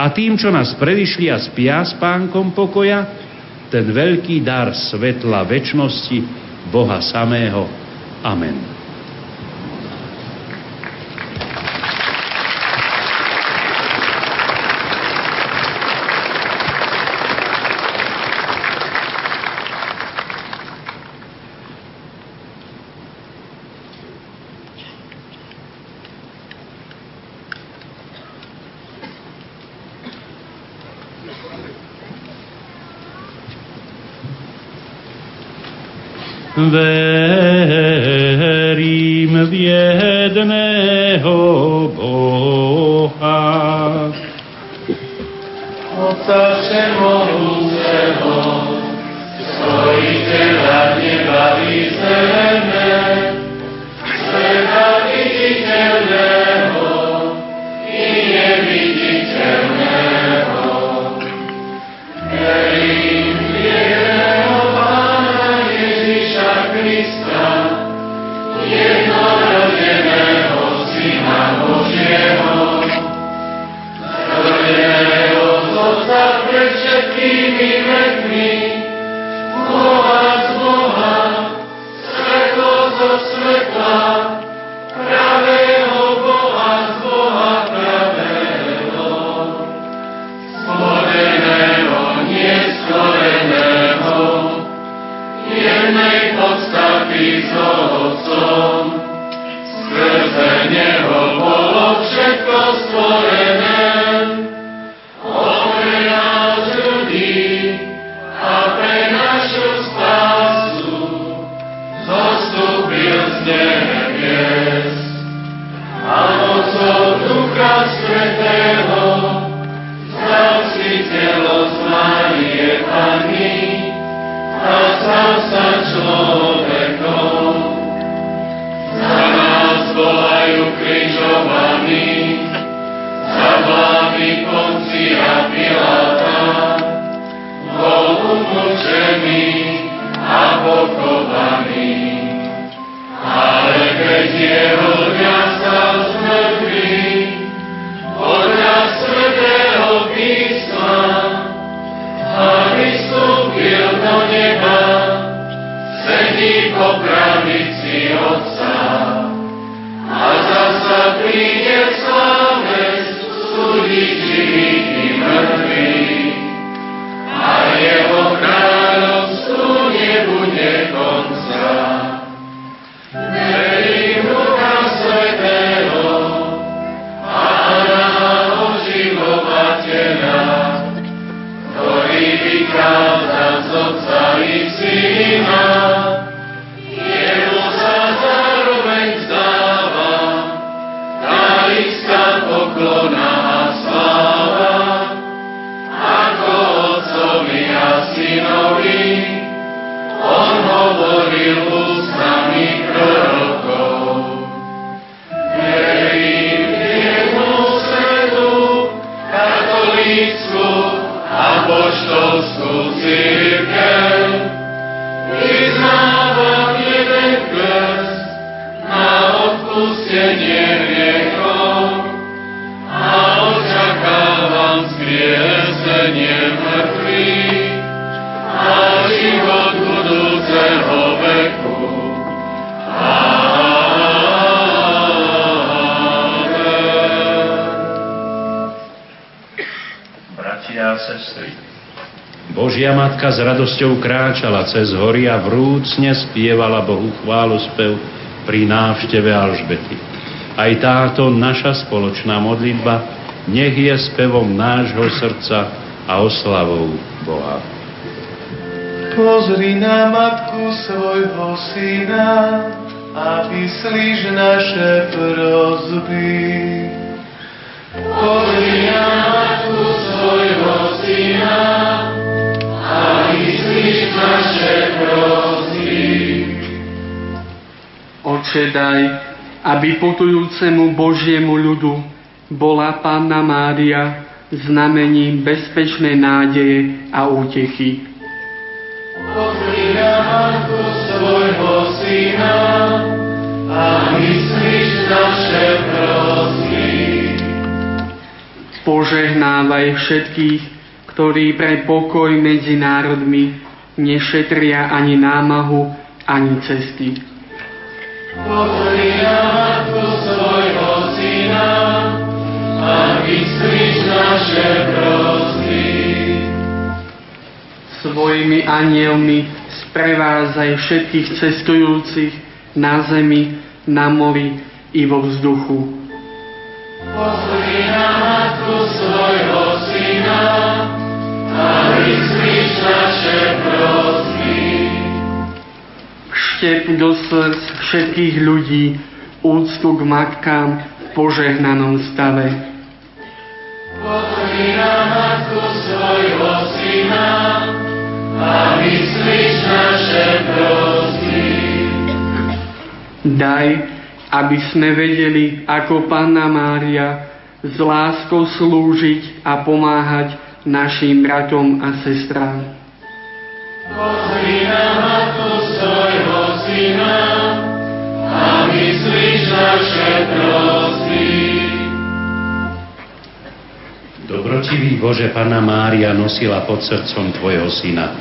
a tým, čo nás predišli a spia s pánkom pokoja, ten veľký dar svetla väčšnosti Boha samého. Amen. Verím v jedného Boha. Otca všemohúceho, všetko Ale s radosťou kráčala cez hory a vrúcne spievala Bohu chválu spev pri návšteve Alžbety. Aj táto naša spoločná modlitba nech je spevom nášho srdca a oslavou Boha. Pozri na matku svojho syna a vyslíš naše prozby. Oče, daj, aby putujúcemu Božiemu ľudu bola Panna Mária znamením bezpečnej nádeje a útechy. Pozri na matku svojho syna a myslíš naše prosby. Požehnávaj všetkých, ktorí pre pokoj medzi národmi nešetria ani námahu, ani cesty. Pozri na matku svojho syna a vyslíš naše prosby. Svojimi anielmi sprevádzaj všetkých cestujúcich na zemi, na mori i vo vzduchu. Pozri na matku svojho syna a vyslíš naše prosby. Vštep do srdc všetkých ľudí úctu k matkám v požehnanom stave. Pozri na matku svojho syna a vyslíš naše prosby. Daj, aby sme vedeli, ako Panna Mária, s láskou slúžiť a pomáhať našim bratom a sestrám. Pozri a myslíš naše prosby. Dobrotivý Bože, Pana Mária nosila pod srdcom Tvojho syna.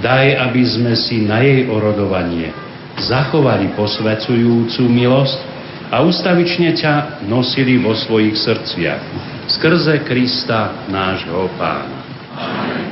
Daj, aby sme si na jej orodovanie zachovali posvecujúcu milosť a ustavične ťa nosili vo svojich srdciach skrze Krista nášho Pána. Amen.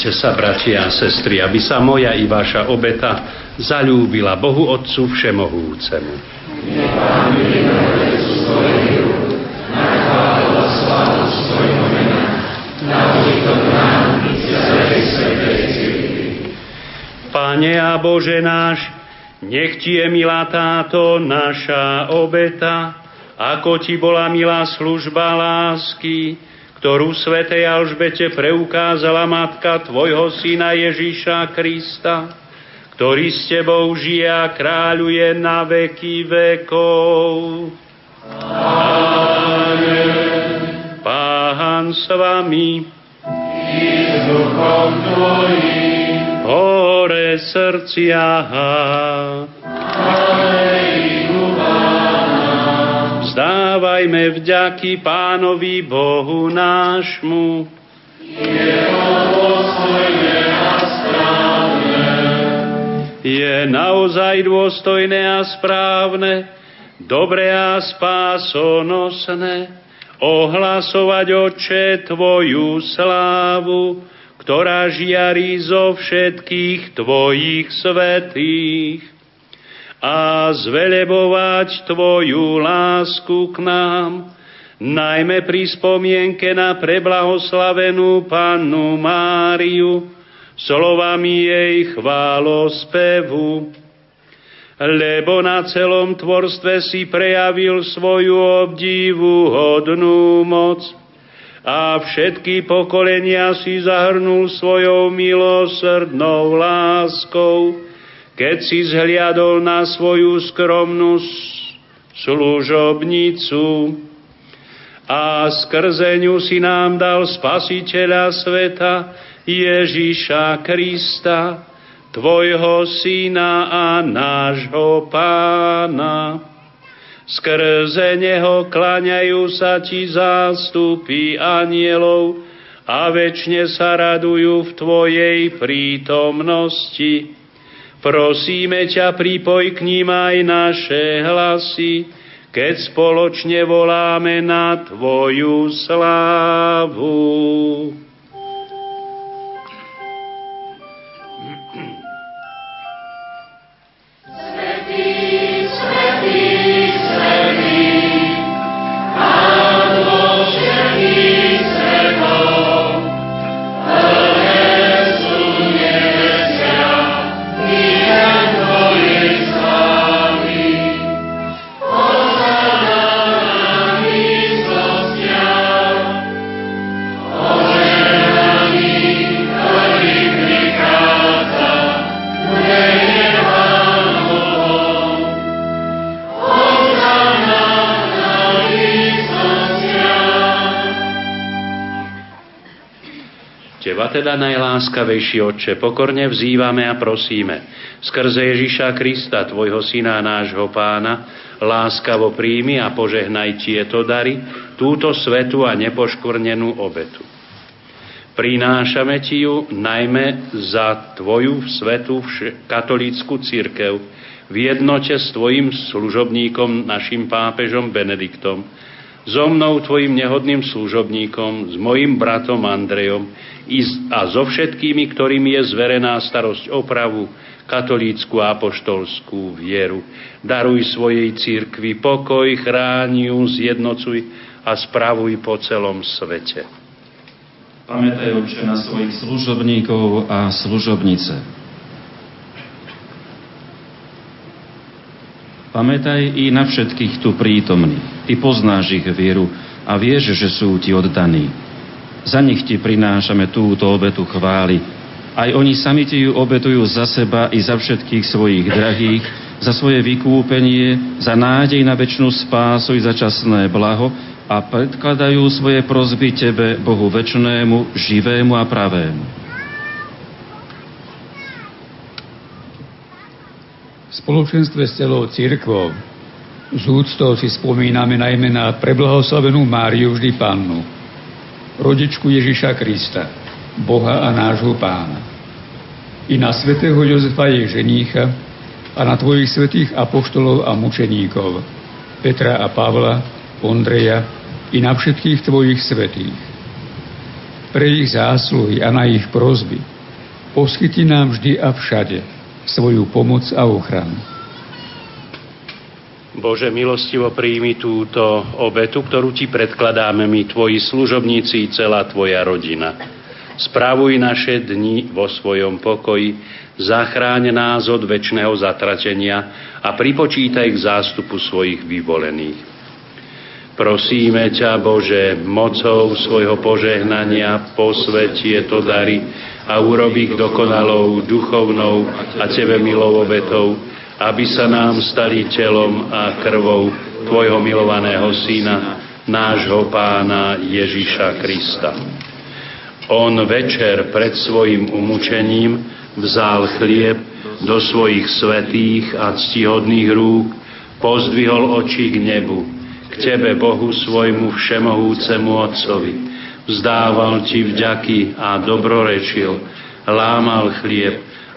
Modlite sa, bratia a sestry, aby sa moja i vaša obeta zalúbila Bohu Otcu Všemohúcemu. Pane a Bože náš, nech Ti je milá táto naša obeta, ako Ti bola milá služba lásky, ktorú svätej Alžbete preukázala matka Tvojho syna Ježíša Krista, ktorý s Tebou žije a kráľuje na veky vekov. Amen. Pán s Vami. I s duchom Tvojim. Hore srdcia. Vzdávajme vďaky Pánovi Bohu nášmu. Je Je naozaj dôstojné a správne, dobré a spásonosné, ohlasovať oče Tvoju slávu, ktorá žiarí zo všetkých Tvojich svetých a zvelebovať Tvoju lásku k nám, najmä pri spomienke na preblahoslavenú Pannu Máriu, slovami jej chválospevu. Lebo na celom tvorstve si prejavil svoju obdivu hodnú moc a všetky pokolenia si zahrnul svojou milosrdnou láskou, keď si zhliadol na svoju skromnú služobnicu a skrze ňu si nám dal spasiteľa sveta Ježíša Krista, Tvojho Syna a nášho Pána. Skrze Neho klaňajú sa Ti zástupy anielov a väčšine sa radujú v Tvojej prítomnosti Prosíme ťa, pripoj k ním aj naše hlasy, keď spoločne voláme na Tvoju slávu. Teda najláskavejší Otče, pokorne vzývame a prosíme, skrze Ježiša Krista, Tvojho Syna a nášho Pána, láskavo príjmi a požehnaj tieto dary, túto svetu a nepoškvrnenú obetu. Prinášame Ti ju najmä za Tvoju svetú katolícku církev v jednote s Tvojim služobníkom, našim pápežom Benediktom, so mnou, Tvojim nehodným služobníkom, s mojim bratom Andrejom, a so všetkými, ktorým je zverená starosť opravu, katolícku a apoštolskú vieru. Daruj svojej církvi pokoj, chráň ju, zjednocuj a spravuj po celom svete. Pamätaj, Otče, na svojich služobníkov a služobnice. Pamätaj i na všetkých tu prítomných. Ty poznáš ich vieru a vieš, že sú ti oddaní. Za nich ti prinášame túto obetu chvály. Aj oni sami ti ju obetujú za seba i za všetkých svojich drahých, za svoje vykúpenie, za nádej na väčšinu spásu i za časné blaho a predkladajú svoje prozby Tebe, Bohu väčšnému, živému a pravému. V spoločenstve s celou církvou z úctou si spomíname najmä na preblahoslavenú Máriu vždy Pannu, rodičku Ježiša Krista, Boha a nášho pána. I na svätého Jozefa jej ženícha a na tvojich svetých apoštolov a mučeníkov, Petra a Pavla, Ondreja i na všetkých tvojich svetých. pre ich zásluhy a na ich prozby. Poskytni nám vždy a všade svoju pomoc a ochranu. Bože, milostivo príjmi túto obetu, ktorú Ti predkladáme my, Tvoji služobníci, celá Tvoja rodina. Spravuj naše dni vo svojom pokoji, zachráň nás od väčšného zatratenia a pripočítaj k zástupu svojich vyvolených. Prosíme ťa, Bože, mocou svojho požehnania posveti to dary a urobi ich dokonalou, duchovnou a Tebe milou obetou, aby sa nám stali telom a krvou Tvojho milovaného Syna, nášho Pána Ježiša Krista. On večer pred svojim umúčením vzal chlieb do svojich svetých a ctihodných rúk, pozdvihol oči k nebu, Tebe, Bohu svojmu všemohúcemu Otcovi. Vzdával Ti vďaky a dobrorečil, lámal chlieb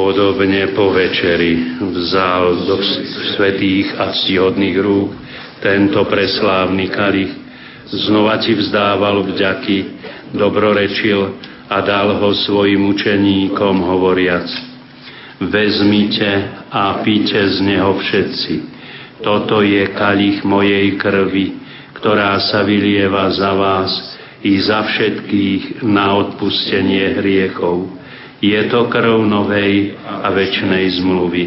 Podobne po večeri vzal do svetých a ctihodných rúk tento preslávny kalich, znova ti vzdával vďaky, dobrorečil a dal ho svojim učeníkom hovoriac. Vezmite a píte z neho všetci. Toto je kalich mojej krvi, ktorá sa vylieva za vás i za všetkých na odpustenie hriechov je to krv novej a väčšnej zmluvy.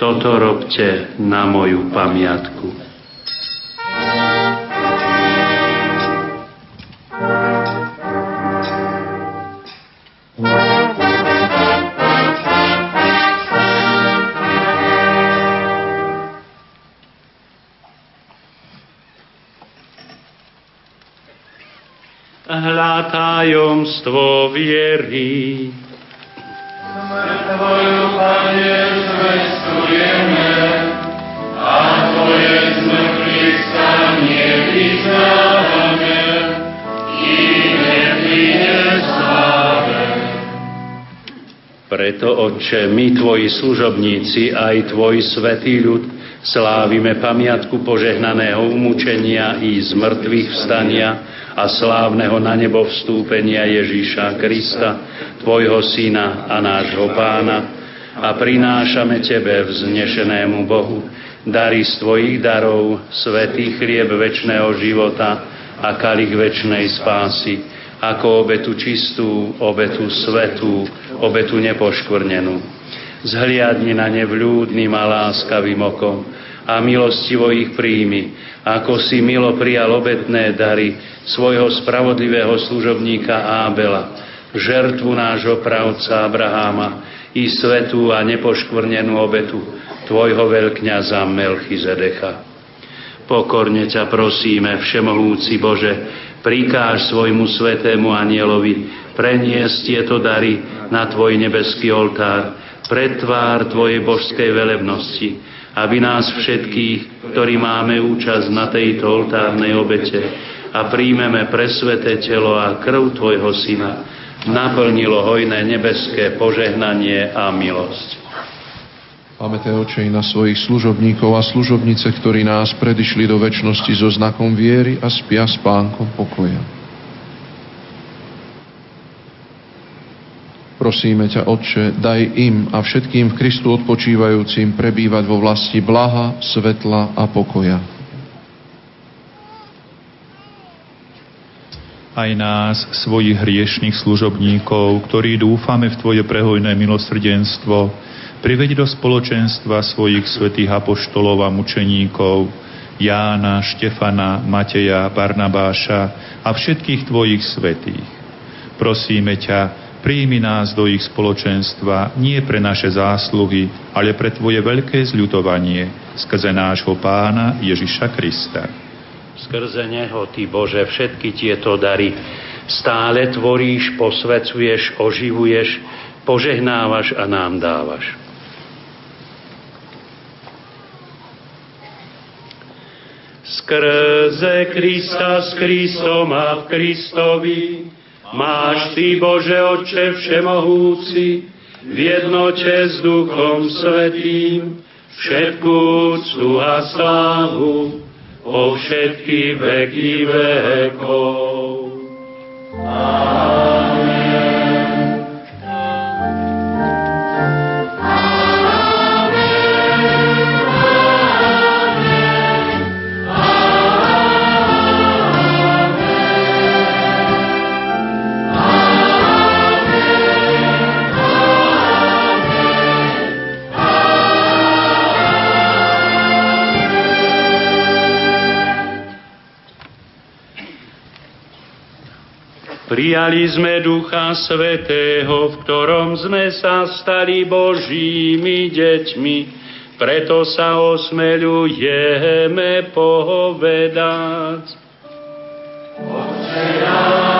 Toto robte na moju pamiatku. Tajomstvo viery. Tvoju, Pane, a Tvoje zmrtvých stanie vyznávame. Preto, Otče, my, Tvoji služobníci, aj Tvoj svetý ľud, slávime pamiatku požehnaného umúčenia i zmrtvých vstania a slávneho na nebo vstúpenia Ježíša Krista, Tvojho Syna a nášho Pána, a prinášame Tebe, vznešenému Bohu, dary z Tvojich darov, svetý chlieb väčšného života a kalich väčšnej spásy, ako obetu čistú, obetu svetú, obetu nepoškvrnenú. Zhliadni na ne vľúdnym a láskavým okom a milostivo ich príjmi, ako si milo prijal obetné dary svojho spravodlivého služobníka Ábela, žertvu nášho pravca Abraháma i svetú a nepoškvrnenú obetu tvojho veľkňaza Melchizedecha. Pokorne ťa prosíme, Všemohúci Bože, prikáž svojmu svetému anielovi preniesť tieto dary na Tvoj nebeský oltár, pred tvár Tvojej božskej velebnosti, aby nás všetkých, ktorí máme účasť na tejto oltárnej obete a príjmeme presveté telo a krv Tvojho Syna, naplnilo hojné nebeské požehnanie a milosť. Pamätaj, Oče, na svojich služobníkov a služobnice, ktorí nás predišli do väčšnosti so znakom viery a spia s pánkom pokoja. Prosíme ťa, Otče, daj im a všetkým v Kristu odpočívajúcim prebývať vo vlasti blaha, svetla a pokoja. Aj nás, svojich hriešných služobníkov, ktorí dúfame v Tvoje prehojné milosrdenstvo, priveď do spoločenstva svojich svetých apoštolov a mučeníkov, Jána, Štefana, Mateja, Barnabáša a všetkých Tvojich svetých. Prosíme ťa, Príjmi nás do ich spoločenstva nie pre naše zásluhy, ale pre Tvoje veľké zľutovanie skrze nášho Pána Ježiša Krista. Skrze Neho, Ty Bože, všetky tieto dary stále tvoríš, posvecuješ, oživuješ, požehnávaš a nám dávaš. Skrze Krista s Kristom a v Kristovi máš Ty, Bože Otče Všemohúci, v jednote s Duchom Svetým, všetkú úctu a slávu po všetky veky vekov. Amen. Prijali sme Ducha Svetého, v ktorom sme sa stali Božími deťmi, preto sa osmeľujeme povedať. Náš,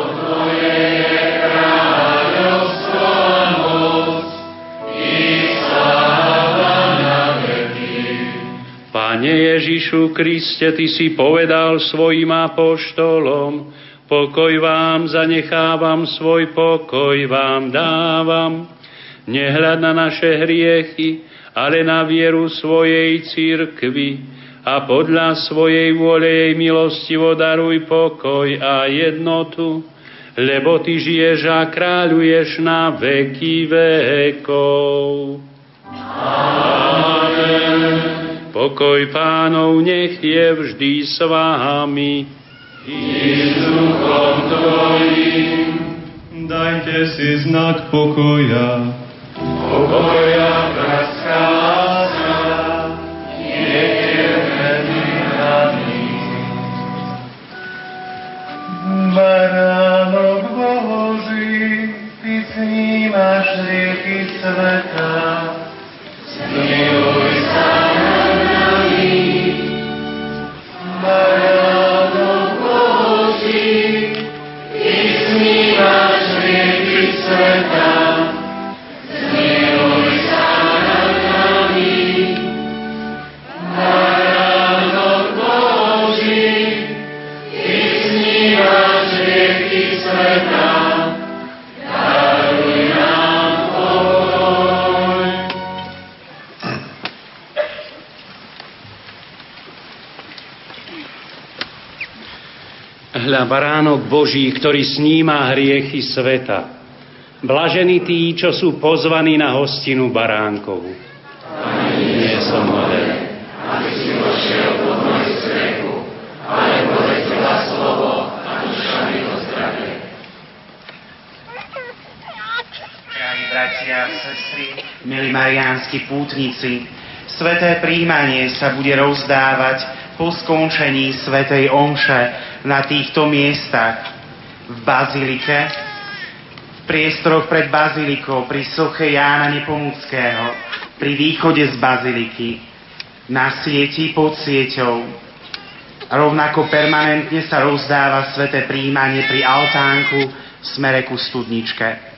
Pane Ježišu Kriste, Ty si povedal svojim apoštolom, pokoj vám zanechávam, svoj pokoj vám dávam. Nehľad na naše hriechy, ale na vieru svojej církvy a podľa svojej vôle jej milostivo daruj pokoj a jednotu, lebo Ty žiješ a kráľuješ na veky vekov. Amen. Pokoj pánov nech je vždy s vámi. I s duchom tvojim. Dajte si znak pokoja. Pokoja bratská Baránok Boží, Ty snímaš rieky sveta, zmiluj Amen. Hľa baránok Boží, ktorý sníma hriechy sveta. Blažení tí, čo sú pozvaní na hostinu baránkovú. Ani nie som hoden, aby si vošiel pod moju strechu, ale povedz slovo a duša mi to zdravie. Drahí bratia a sestry, milí mariánsky pútnici, sveté príjmanie sa bude rozdávať po skončení svetej omše na týchto miestach v Bazilike, v priestoroch pred bazilikou, pri soche Jána Nepomuckého, pri východe z baziliky, na sieti pod sieťou. Rovnako permanentne sa rozdáva sveté príjmanie pri altánku v smere ku studničke.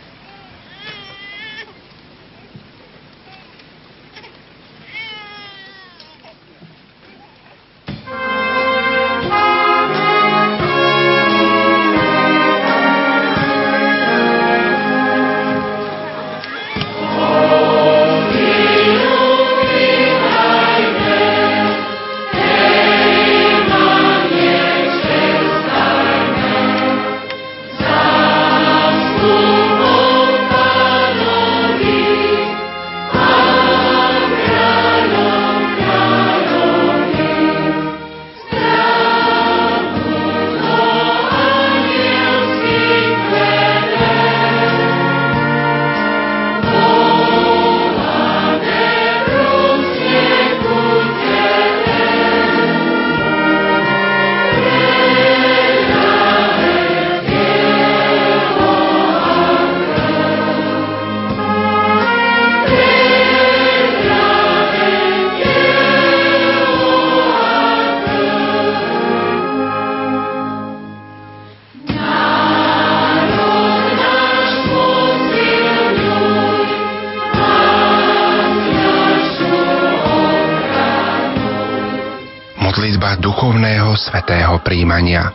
Príjmania.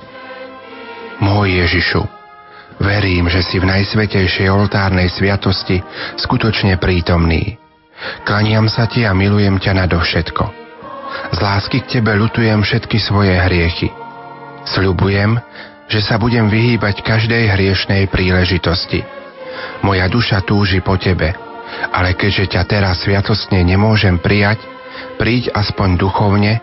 Môj Ježišu, verím, že si v najsvetejšej oltárnej sviatosti skutočne prítomný. Klaniam sa ti a milujem ťa nadovšetko. Z lásky k tebe lutujem všetky svoje hriechy. Sľubujem, že sa budem vyhýbať každej hriešnej príležitosti. Moja duša túži po tebe, ale keďže ťa teraz sviatostne nemôžem prijať, príď aspoň duchovne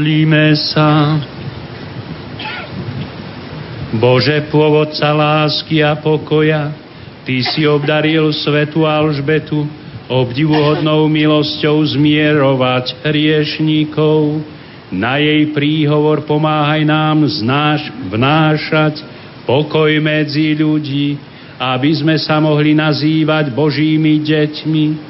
Modlíme sa. Bože, pôvodca lásky a pokoja, Ty si obdaril svetu Alžbetu obdivuhodnou milosťou zmierovať hriešníkov. Na jej príhovor pomáhaj nám znáš, vnášať pokoj medzi ľudí, aby sme sa mohli nazývať Božími deťmi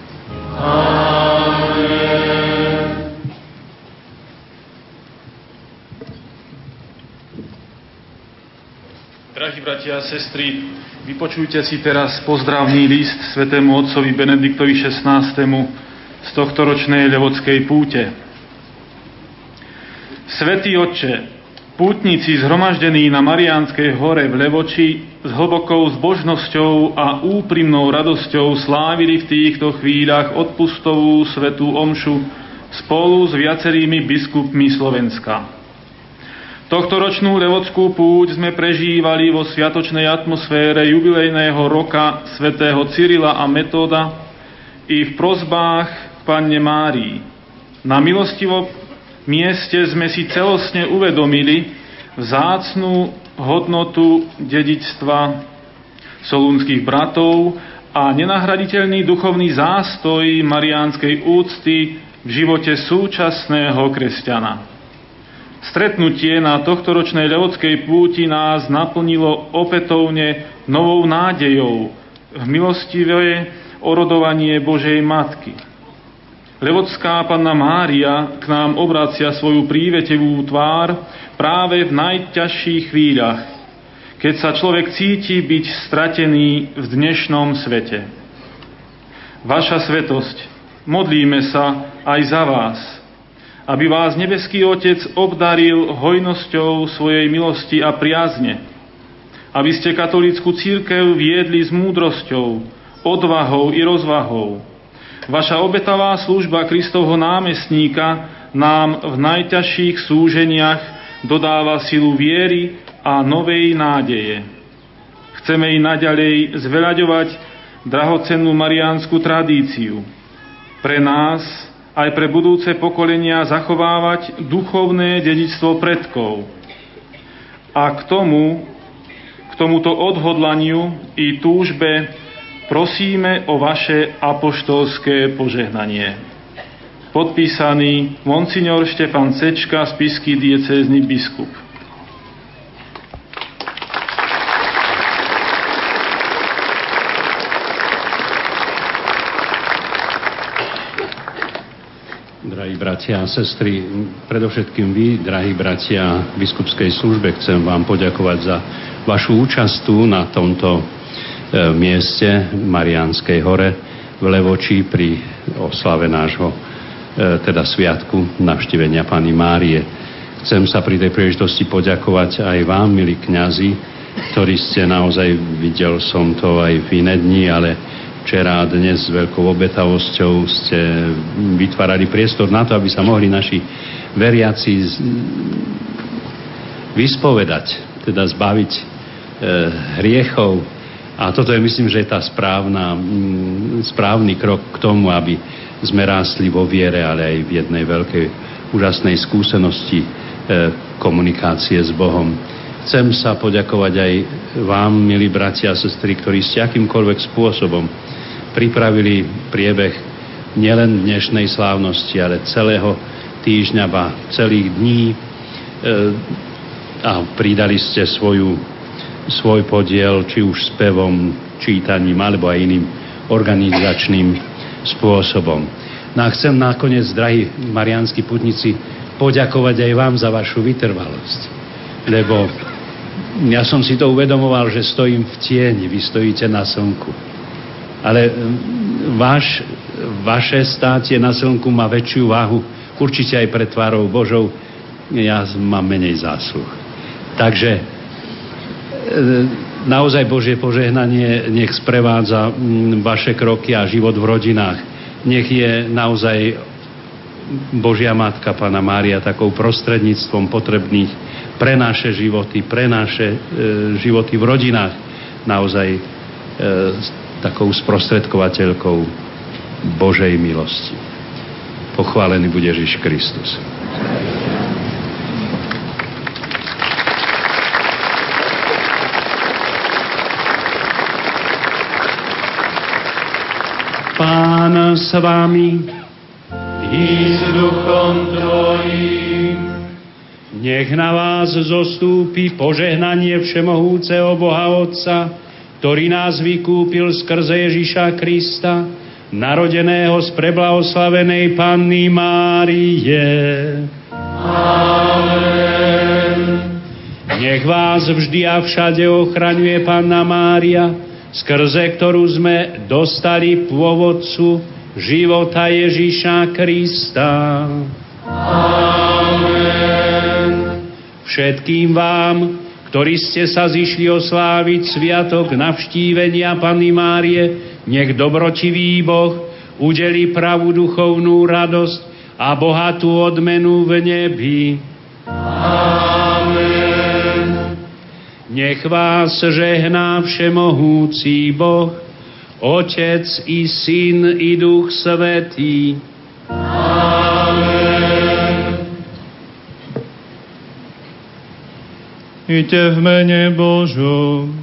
Drahí bratia a sestry, vypočujte si teraz pozdravný list svetému otcovi Benediktovi XVI. z tohto ročnej Levodskej púte. Svetý Otče, pútnici zhromaždení na Mariánskej hore v Levoči s hlbokou zbožnosťou a úprimnou radosťou slávili v týchto chvíľach odpustovú svetú omšu spolu s viacerými biskupmi Slovenska. Tohto ročnú levodskú púť sme prežívali vo sviatočnej atmosfére jubilejného roka svätého Cyrila a Metóda i v prozbách k Panne Márii. Na milostivo mieste sme si celostne uvedomili vzácnú hodnotu dedičstva solúnskych bratov a nenahraditeľný duchovný zástoj mariánskej úcty v živote súčasného kresťana. Stretnutie na tohtoročnej levodskej púti nás naplnilo opätovne novou nádejou v milostivé orodovanie Božej Matky. Levodská panna Mária k nám obracia svoju prívetevú tvár práve v najťažších chvíľach, keď sa človek cíti byť stratený v dnešnom svete. Vaša svetosť, modlíme sa aj za vás – aby vás nebeský Otec obdaril hojnosťou svojej milosti a priazne, aby ste katolícku církev viedli s múdrosťou, odvahou i rozvahou. Vaša obetavá služba Kristovho námestníka nám v najťažších súženiach dodáva silu viery a novej nádeje. Chceme i naďalej zveľaďovať drahocennú mariánsku tradíciu. Pre nás, aj pre budúce pokolenia zachovávať duchovné dedičstvo predkov. A k tomu, k tomuto odhodlaniu i túžbe prosíme o vaše apoštolské požehnanie. Podpísaný Monsignor Štefan Sečka, spisky diecézny biskup. Drahí bratia a sestry, predovšetkým vy, drahí bratia v biskupskej službe, chcem vám poďakovať za vašu účasť tu na tomto E, mieste Marianskej hore v Levoči pri oslave nášho e, teda sviatku navštívenia Pany Márie. Chcem sa pri tej príležitosti poďakovať aj vám, milí kňazi, ktorí ste naozaj, videl som to aj v iné dni, ale včera a dnes s veľkou obetavosťou ste vytvárali priestor na to, aby sa mohli naši veriaci vyspovedať, teda zbaviť e, hriechov, a toto je, myslím, že je tá správna, mm, správny krok k tomu, aby sme rástli vo viere, ale aj v jednej veľkej úžasnej skúsenosti e, komunikácie s Bohom. Chcem sa poďakovať aj vám, milí bratia a sestry, ktorí ste akýmkoľvek spôsobom pripravili priebeh nielen dnešnej slávnosti, ale celého týždňa, ba celých dní e, a pridali ste svoju svoj podiel, či už spevom, čítaním alebo aj iným organizačným spôsobom. No a chcem nakoniec, drahí marianskí putníci, poďakovať aj vám za vašu vytrvalosť. Lebo ja som si to uvedomoval, že stojím v tieni, vy stojíte na slnku. Ale váš, vaše státie na slnku má väčšiu váhu, určite aj pred tvárou Božou, ja mám menej zásluh. Takže naozaj Božie požehnanie nech sprevádza mm, vaše kroky a život v rodinách. Nech je naozaj Božia Matka, Pana Mária, takou prostredníctvom potrebných pre naše životy, pre naše e, životy v rodinách, naozaj e, takou sprostredkovateľkou Božej milosti. Pochválený bude Ježiš Kristus. Pán s vami i s duchom tvojim. Nech na vás zostúpi požehnanie Všemohúceho Boha Otca, ktorý nás vykúpil skrze Ježiša Krista, narodeného z preblahoslavenej Panny Márie. Amen. Nech vás vždy a všade ochraňuje Panna Mária, skrze ktorú sme dostali pôvodcu života Ježíša Krista. Amen. Všetkým vám, ktorí ste sa zišli osláviť sviatok navštívenia Panny Márie, nech dobrotivý Boh udeli pravú duchovnú radosť a bohatú odmenu v nebi. Amen. Nech vás žehná všemohúci Boh, Otec i Syn i Duch Svetý. Amen. Iďte v mene Božom.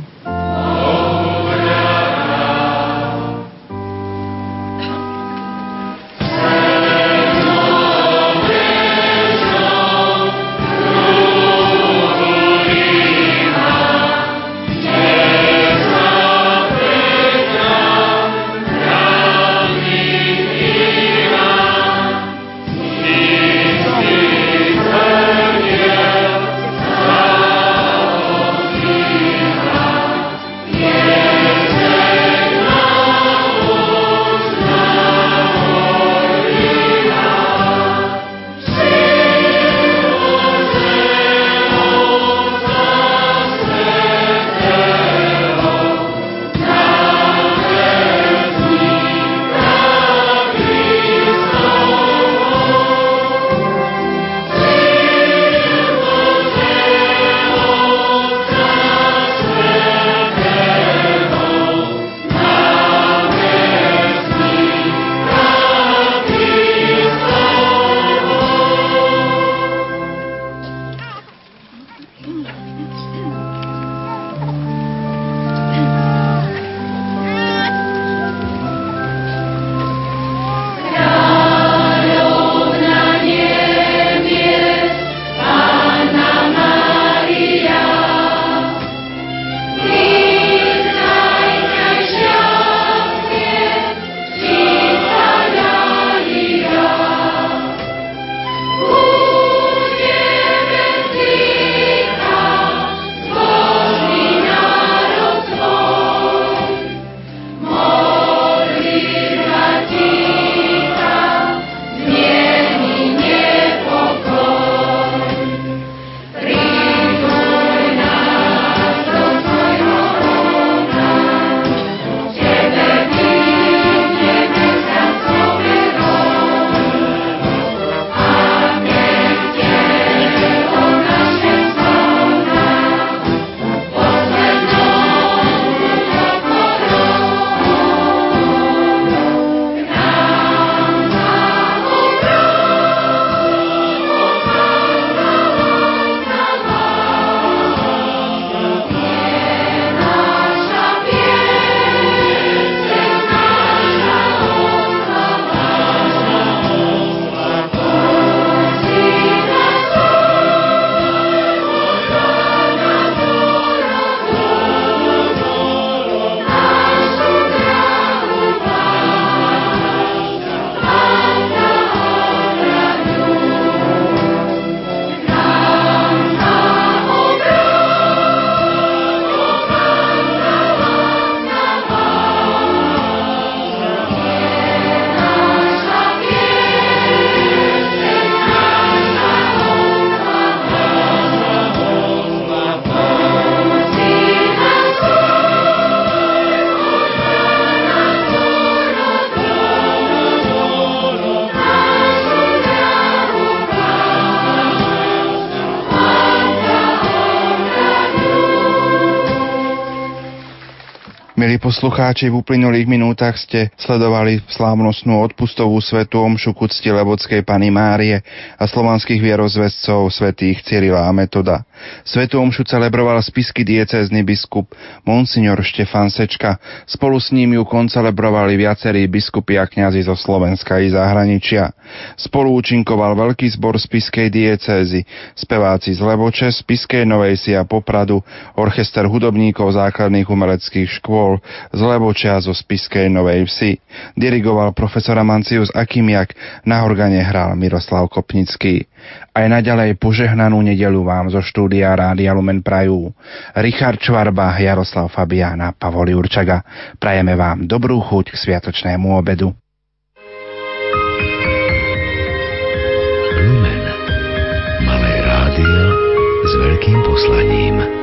Milí poslucháči, v uplynulých minútach ste sledovali slávnostnú odpustovú svetu omšu ku cti Lebodskej Pany Márie a slovanských vierozvescov svätých Cyrila a Metoda. Svetu omšu celebroval spisky diecézny biskup Monsignor Štefan Sečka. Spolu s ním ju koncelebrovali viacerí biskupy a kňazi zo Slovenska i zahraničia. Spolu účinkoval veľký zbor spiskej diecézy, speváci z Levoče, spiskej Novej Si a Popradu, orchester hudobníkov základných umeleckých škôl, z Lebočia zo Spiskej Novej Vsi. Dirigoval profesor Amancius Akimiak, na organe hral Miroslav Kopnický. Aj naďalej požehnanú nedelu vám zo štúdia Rádia Lumen Prajú. Richard Čvarba, Jaroslav Fabiana, Pavol Jurčaga. Prajeme vám dobrú chuť k sviatočnému obedu. Lumen. Malé rádio s veľkým poslaním.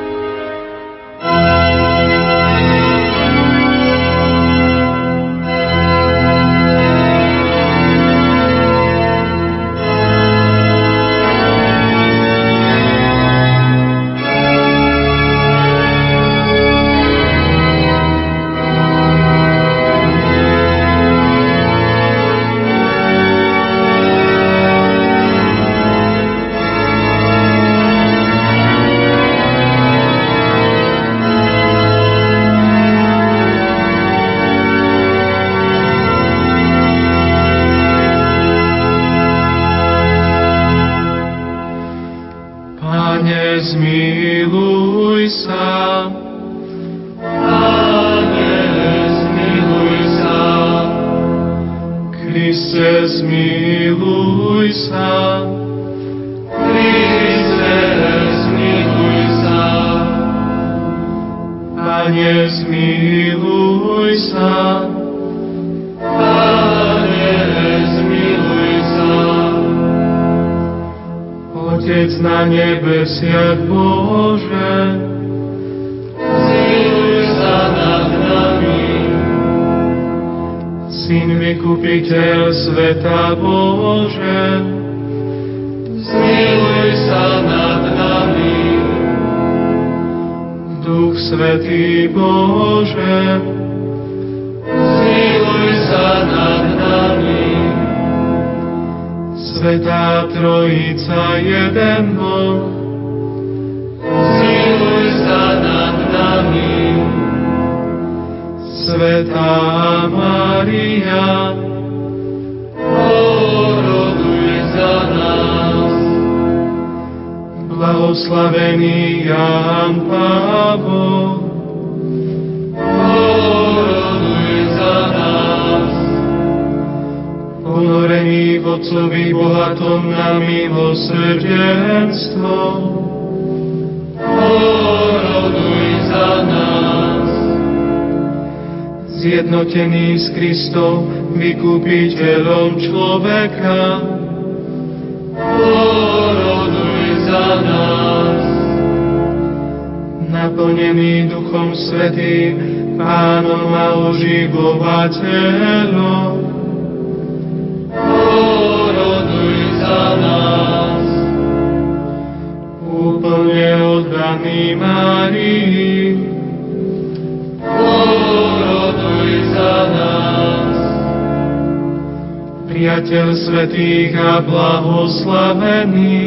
Priateľ svetých a blahoslavený.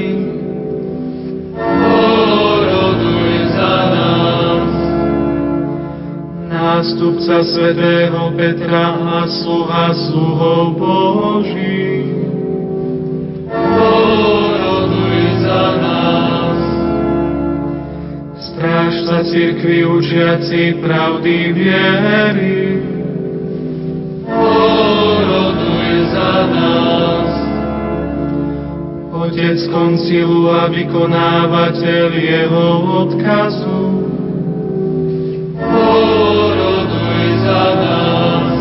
Poroduj za nás. Nástupca svetého Petra a sluha sluhov Boží. Poroduj za nás. Strážca cirkvi učiaci pravdy viery. Otec koncilu a vykonávateľ jeho odkazu. Poroduj za nás.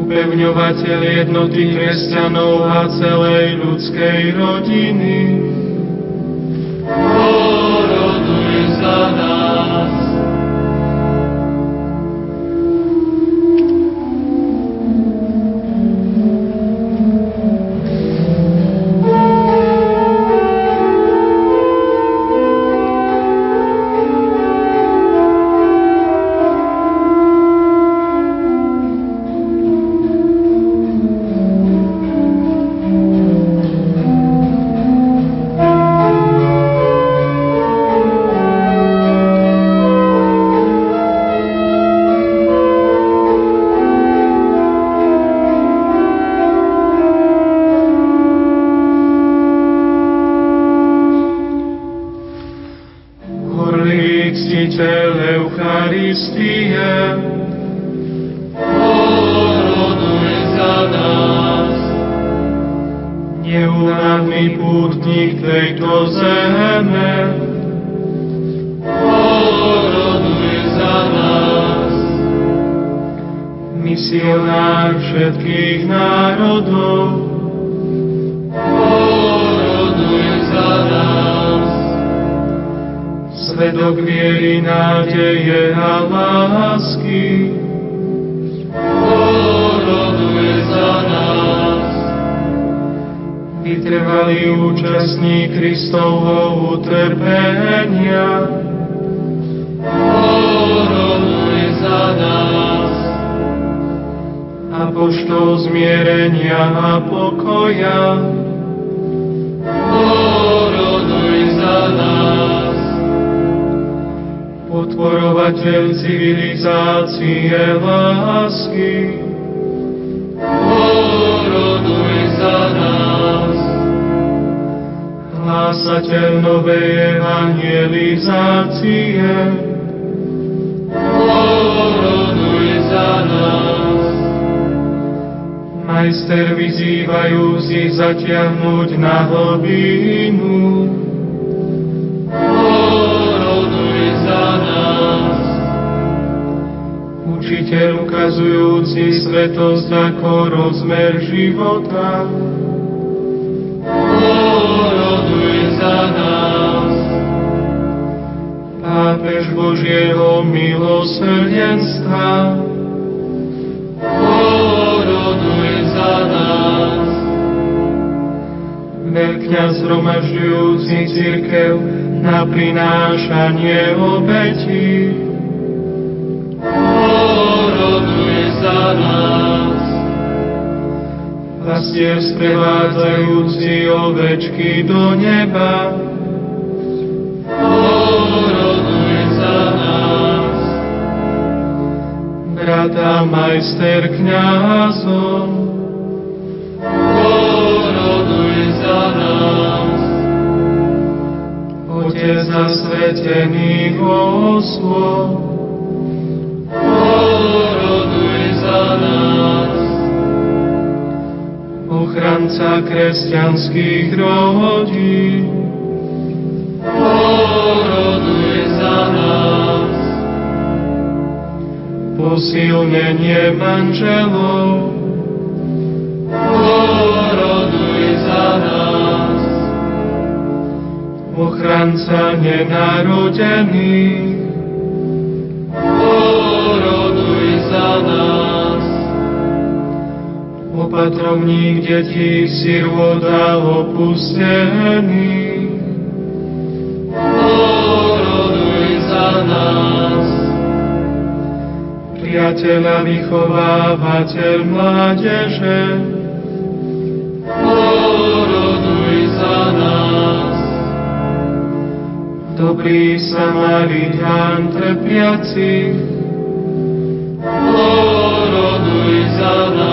Upevňovateľ jednoty kresťanov a celej ľudskej rodiny. ochranca kresťanských rodín. Poroduj za nás. Posilnenie manželov. Poroduj za nás. Ochranca nenarodených. Poroduj za nás opatrovník detí, sirot a opustených. priateľa, vychovávateľ mládeže. Poroduj za nás. Dobrý Samaritán trpiaci, poroduj za nás.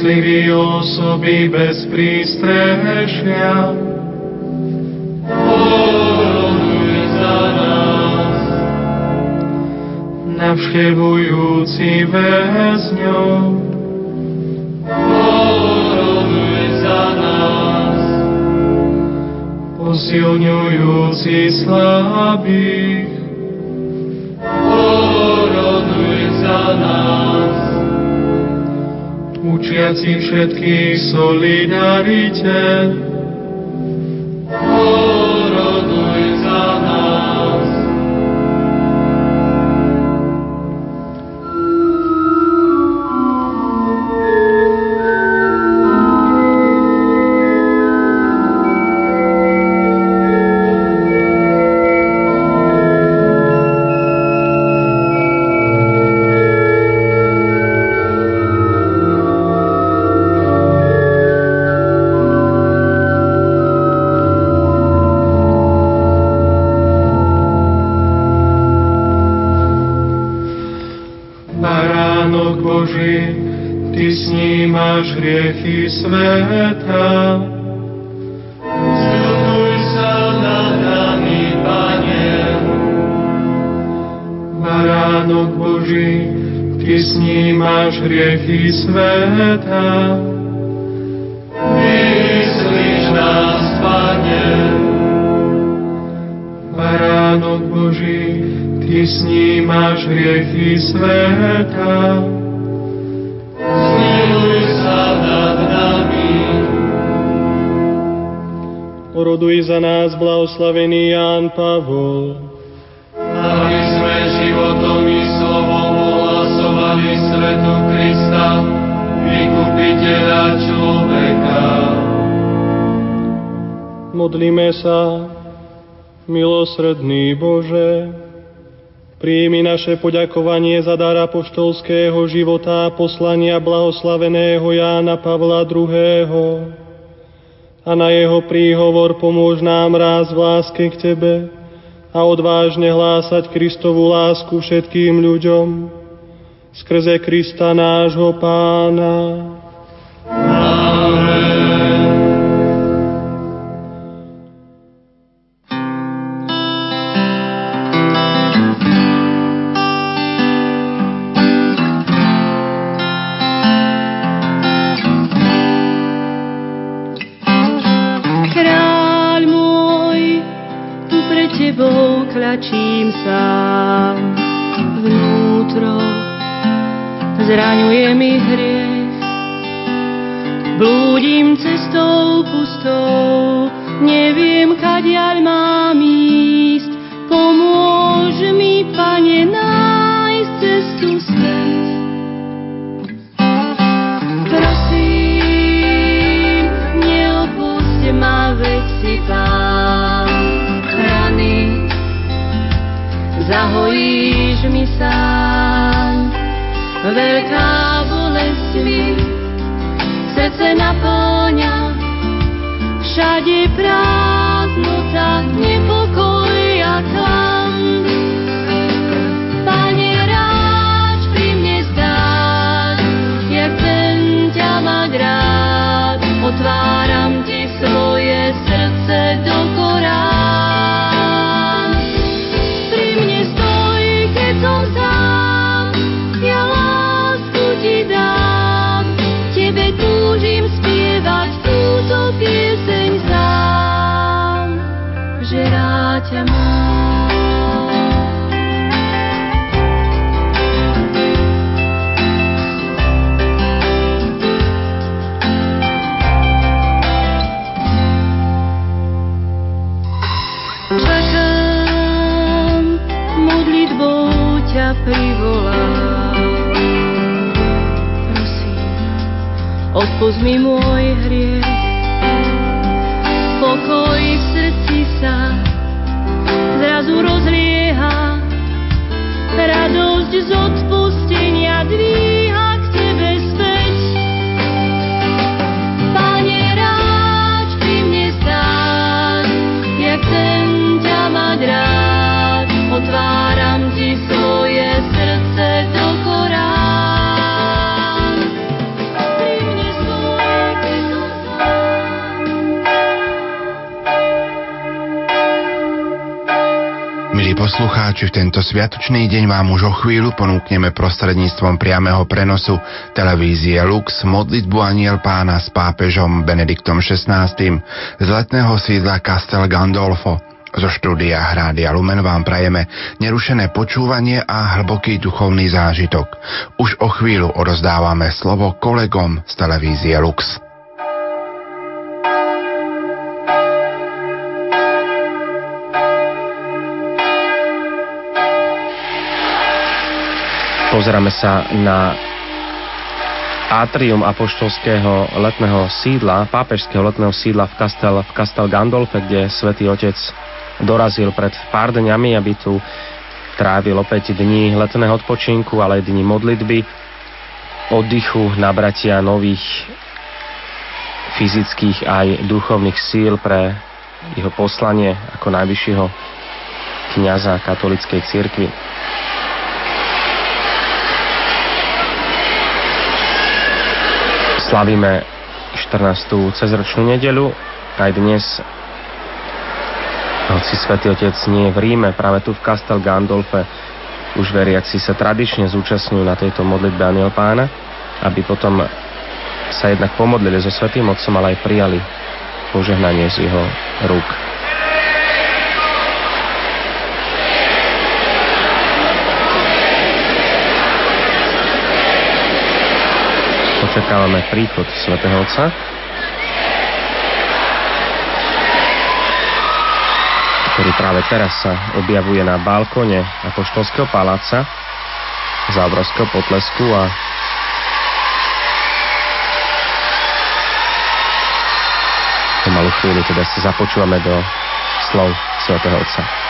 starostliví osoby bez prístrešia. Oroduj za nás. Navštevujúci väzňov. Oroduj za nás. Posilňujúci slabých. učiaci všetkých solidarite, naše poďakovanie za dar apoštolského života a poslania blahoslaveného Jána Pavla II. A na jeho príhovor pomôž nám ráz v láske k Tebe a odvážne hlásať Kristovú lásku všetkým ľuďom skrze Krista nášho Pána. Odpust mi môj hriech. Pokoj v srdci sa zrazu rozlieha. Radosť z poslucháči, v tento sviatočný deň vám už o chvíľu ponúkneme prostredníctvom priameho prenosu televízie Lux modlitbu Aniel pána s pápežom Benediktom XVI. z letného sídla Castel Gandolfo. Zo štúdia Hrádia Lumen vám prajeme nerušené počúvanie a hlboký duchovný zážitok. Už o chvíľu odozdávame slovo kolegom z televízie Lux. Pozeráme sa na atrium apoštolského letného sídla, pápežského letného sídla v Castel, v Castel Gandolfe, kde svätý Otec dorazil pred pár dňami, aby tu trávil opäť dní letného odpočinku, ale aj dní modlitby, oddychu, nabratia nových fyzických aj duchovných síl pre jeho poslanie ako najvyššieho kniaza katolíckej cirkvi. Slavíme 14. cezročnú nedelu. Aj dnes, hoci Svetý Otec nie je v Ríme, práve tu v Castel Gandolfe, už veriaci sa tradične zúčastňujú na tejto modlitbe Aniel Pána, aby potom sa jednak pomodlili so Svetým Otcom, ale aj prijali požehnanie z jeho rúk. Očakávame príchod svätého Otca. ktorý práve teraz sa objavuje na balkone Apoštolského paláca za obrovského potlesku a pomalú chvíľu teda sa započúvame do slov svätého Otca.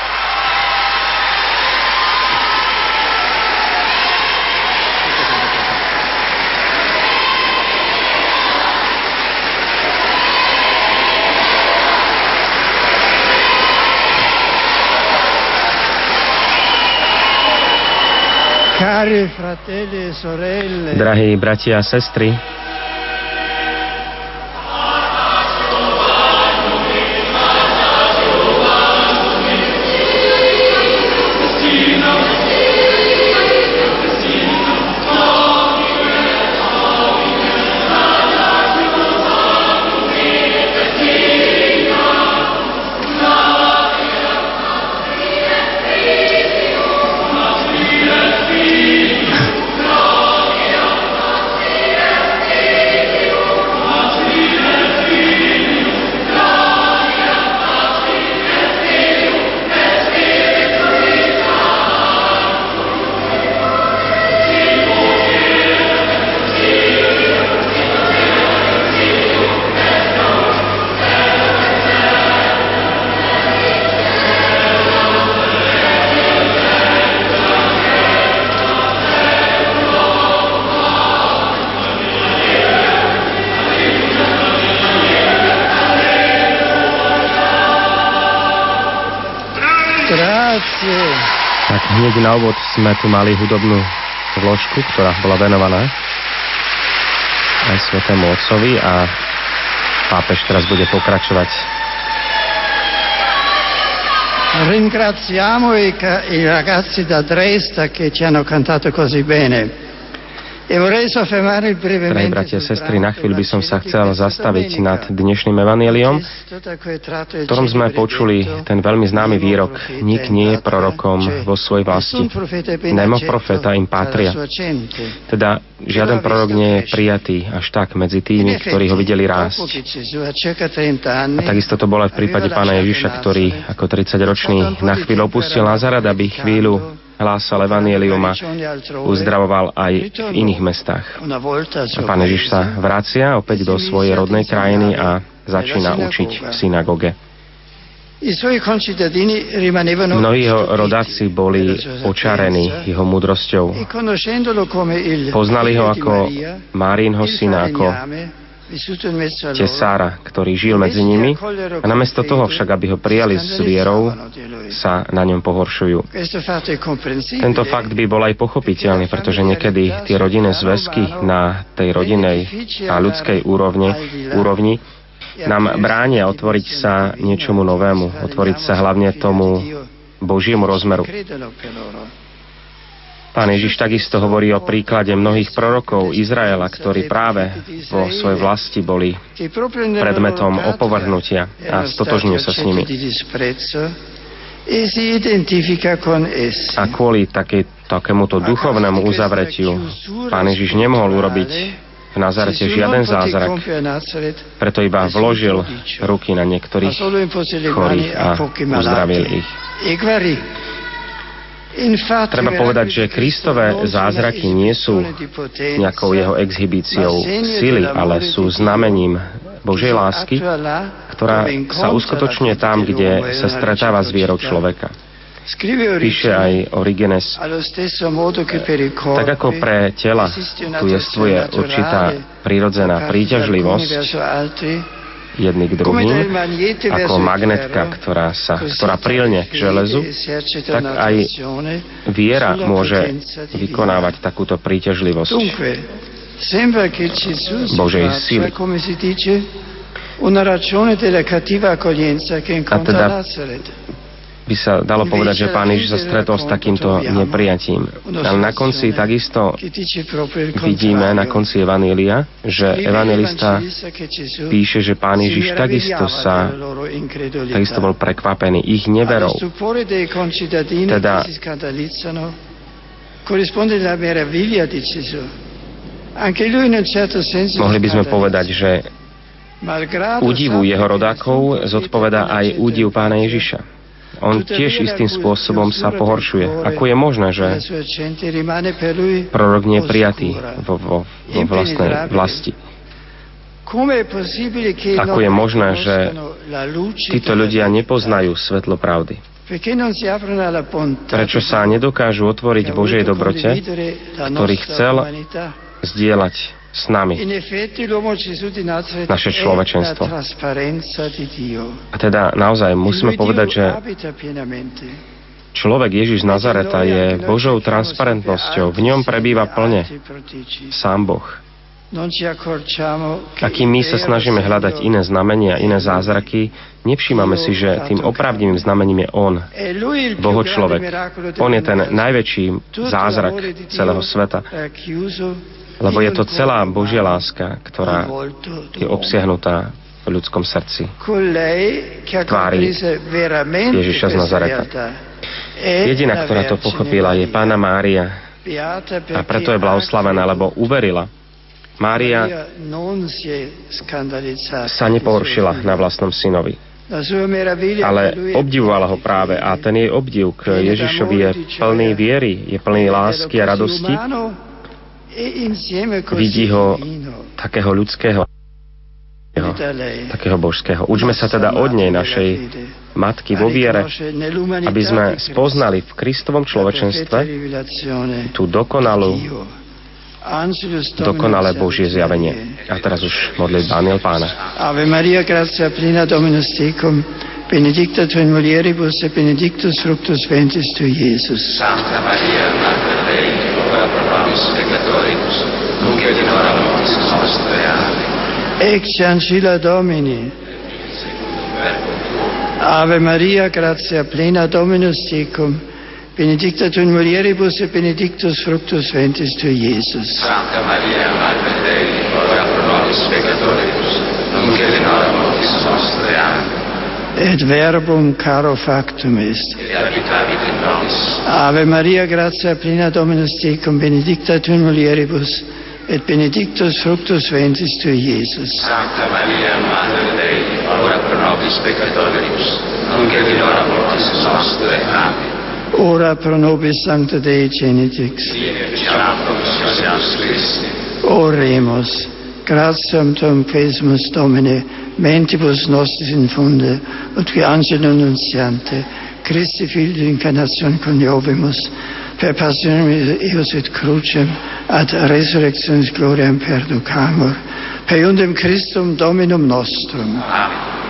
Drahí bratia a sestry, sme tu mali hudobnú vložku, ktorá bola venovaná aj Svetému Otcovi a pápež teraz bude pokračovať Ringraziamo i, ragazzi da Dresda che ci hanno cantato così bene. Drahí bratia a sestry, na chvíľu by som sa chcel zastaviť nad dnešným evanieliom, v ktorom sme počuli ten veľmi známy výrok Nik nie je prorokom vo svojej vlasti. Nemo profeta im patria. Teda žiaden prorok nie je prijatý až tak medzi tými, ktorí ho videli rásť. A takisto to bolo aj v prípade pána Ježiša, ktorý ako 30-ročný na chvíľu opustil Nazaret, aby chvíľu hlásal Evangelium a uzdravoval aj v iných mestách. A Ježiš sa vracia opäť do svojej rodnej krajiny a začína učiť v synagóge. Mnohí jeho rodáci boli očarení jeho múdrosťou. Poznali ho ako Márínho syna, ako tesára, ktorý žil medzi nimi a namiesto toho však, aby ho prijali s vierou, sa na ňom pohoršujú. Tento fakt by bol aj pochopiteľný, pretože niekedy tie rodinné zväzky na tej rodinej a ľudskej úrovni, úrovni nám bránia otvoriť sa niečomu novému, otvoriť sa hlavne tomu Božiemu rozmeru. Pán Ježiš takisto hovorí o príklade mnohých prorokov Izraela, ktorí práve vo svojej vlasti boli predmetom opovrhnutia a stotožňujú sa s nimi. A kvôli takej, takémuto duchovnému uzavretiu pán Ježiš nemohol urobiť v Nazarete žiaden zázrak, preto iba vložil ruky na niektorých chorých a uzdravil ich. Treba povedať, že Kristové zázraky nie sú nejakou jeho exhibíciou sily, ale sú znamením Božej lásky, ktorá sa uskutočňuje tam, kde sa stretáva s vierou človeka. Píše aj Origenes, tak ako pre tela tu jestvuje určitá prirodzená príťažlivosť, jedný k druhým, ako magnetka, ktorá, sa, ktorá prilne k železu, tak aj viera môže vykonávať takúto príťažlivosť. Božej síly. A teda by sa dalo povedať, že pán Ježiš sa stretol s takýmto neprijatím. Ale na konci takisto vidíme, na konci Evanília, že evangelista píše, že pán Ježiš takisto sa takisto bol prekvapený ich neverou. Teda Mohli by sme povedať, že údivu jeho rodákov zodpoveda aj údiv pána Ježiša on tiež istým spôsobom sa pohoršuje. Ako je možné, že prorok nie je prijatý vo, vo, vo vlastnej vlasti? Ako je možné, že títo ľudia nepoznajú svetlo pravdy? Prečo sa nedokážu otvoriť Božej dobrote, ktorý chcel zdieľať s nami naše človečenstvo. A teda naozaj musíme povedať, že človek Ježiš z Nazareta je Božou transparentnosťou. V ňom prebýva plne sám Boh. A kým my sa snažíme hľadať iné znamenia, iné zázraky, nevšímame si, že tým opravdivým znamením je On, Boho človek. On je ten najväčší zázrak celého sveta lebo je to celá Božia láska, ktorá je obsiahnutá v ľudskom srdci. Tvári Ježiša z Nazareta. Jediná, ktorá to pochopila, je Pána Mária. A preto je blahoslavená, lebo uverila. Mária sa nepohoršila na vlastnom synovi ale obdivovala ho práve a ten jej obdiv k Ježišovi je plný viery, je plný lásky a radosti Vidí ho takého ľudského, takého božského. Učme sa teda od nej, našej matky vo viere, aby sme spoznali v Kristovom človečenstve tú dokonalú dokonalé Božie zjavenie. A teraz už modlitba Aniel Pána. Ave Maria, gracia plena Dominus tecum, benedicta tu in mulieribus et benedictus fructus ventris tui, Iesus. Santa Maria, Mater Dei, ora pro nobis peccatoribus, nunc et in hora mortis nostre. Amen. Ecce ancilla Domini. Ave Maria, gratia plena Dominus tecum, benedicta tu in mulieribus et benedictus fructus ventris tui, Iesus. Sancta Maria, Mater Dei, ora pro nobis peccatoribus, nunc et in hora mortis nostre. Amen et verbum caro factum est. Ave Maria, gratia plena Dominus tecum, benedicta tu in mulieribus, et benedictus fructus ventris tui, Iesus. Sancta Maria, Mater Dei, ora pro nobis peccatoribus, nunc et in hora mortis nostre. Amen. Ora pro nobis Sancta Dei Genitix. Sine, ci amoris, Christi. Oremus. Gratiam tuam pesmus Domine, mentibus nostris infunde, ut qui angelum nunciante, Christi Filio incarnation coniovimus, per passionem eius et crucem, ad resurrectionis gloriam perducamur, per Christum Dominum nostrum. Amen.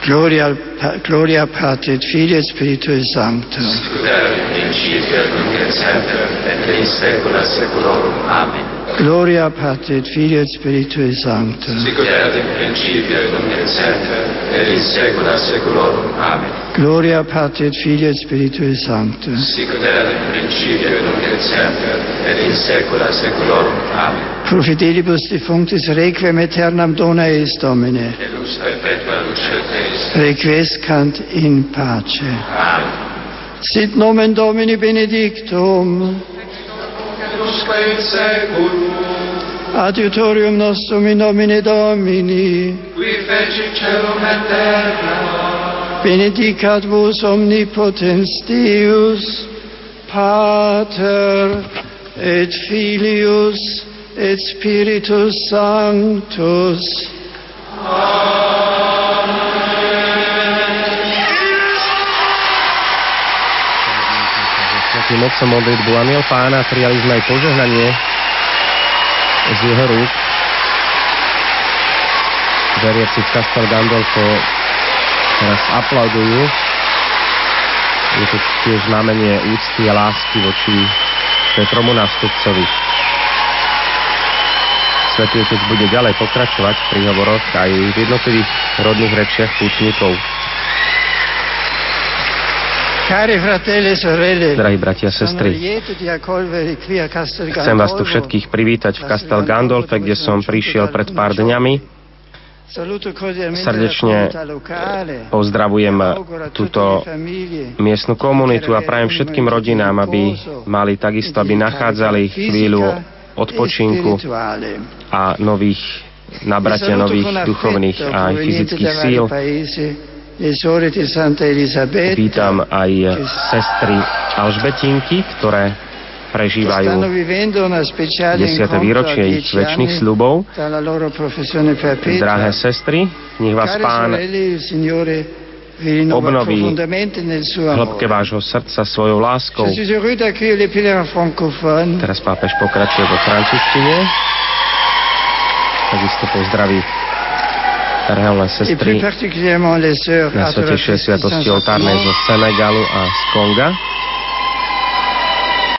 Gloria, Gloria Patri et Filii et Spiritui Sancto. Sicut in principio et nunc et semper et in saecula saeculorum. Amen. Gloria Patri et Filio et Spiritui Sancto. Sicut erat in principio et nunc et semper et in saecula saeculorum. Amen. Gloria Patri et Filio et Spiritui Sancto. Sicut erat in principio et nunc et semper et in saecula saeculorum. Amen. Pro fidelibus defunctis requiem aeternam dona eis Domine. Et lux perpetua luce eis. Requiescant in pace. Amen. Sit nomen Domini benedictum. Usque in saeculum. Adiutorium nostrum in nomine Domini. Qui feci celum et terra. Benedicat vos omnipotens Deus, Pater et Filius et Spiritus Sanctus. Svetým Otcom modlitbu Aniel Pána prijali sme aj požehnanie z jeho rúk. Veriaci v Castel Gandolfo teraz aplaudujú. Je to tiež znamenie úcty a lásky voči Petromu nástupcovi. Svetý Otec bude ďalej pokračovať v príhovoroch aj v jednotlivých rodných rečiach pútnikov. Drahí bratia a sestry, Chcem vás tu všetkých privítať v Castel Gandolfe, kde som prišiel pred pár dňami. Srdečne. Pozdravujem túto miestnu komunitu a prajem všetkým rodinám, aby mali takisto, aby nachádzali chvíľu odpočinku spirituale. a nových nabratia nových duchovných a aj fyzických síl. Vítam aj sestry Alžbetinky, ktoré prežívajú stanno vivendo una speciale 10. incontro a výročie ich väčšných sľubov. Drahé sestry, nech vás Pán obnoví hĺbke vášho srdca svojou láskou. Teraz pápež pokračuje vo francúzštine. Takisto pozdraví plus sestry na svetejšej sviatosti oltárnej zo Senegalu a z Konga.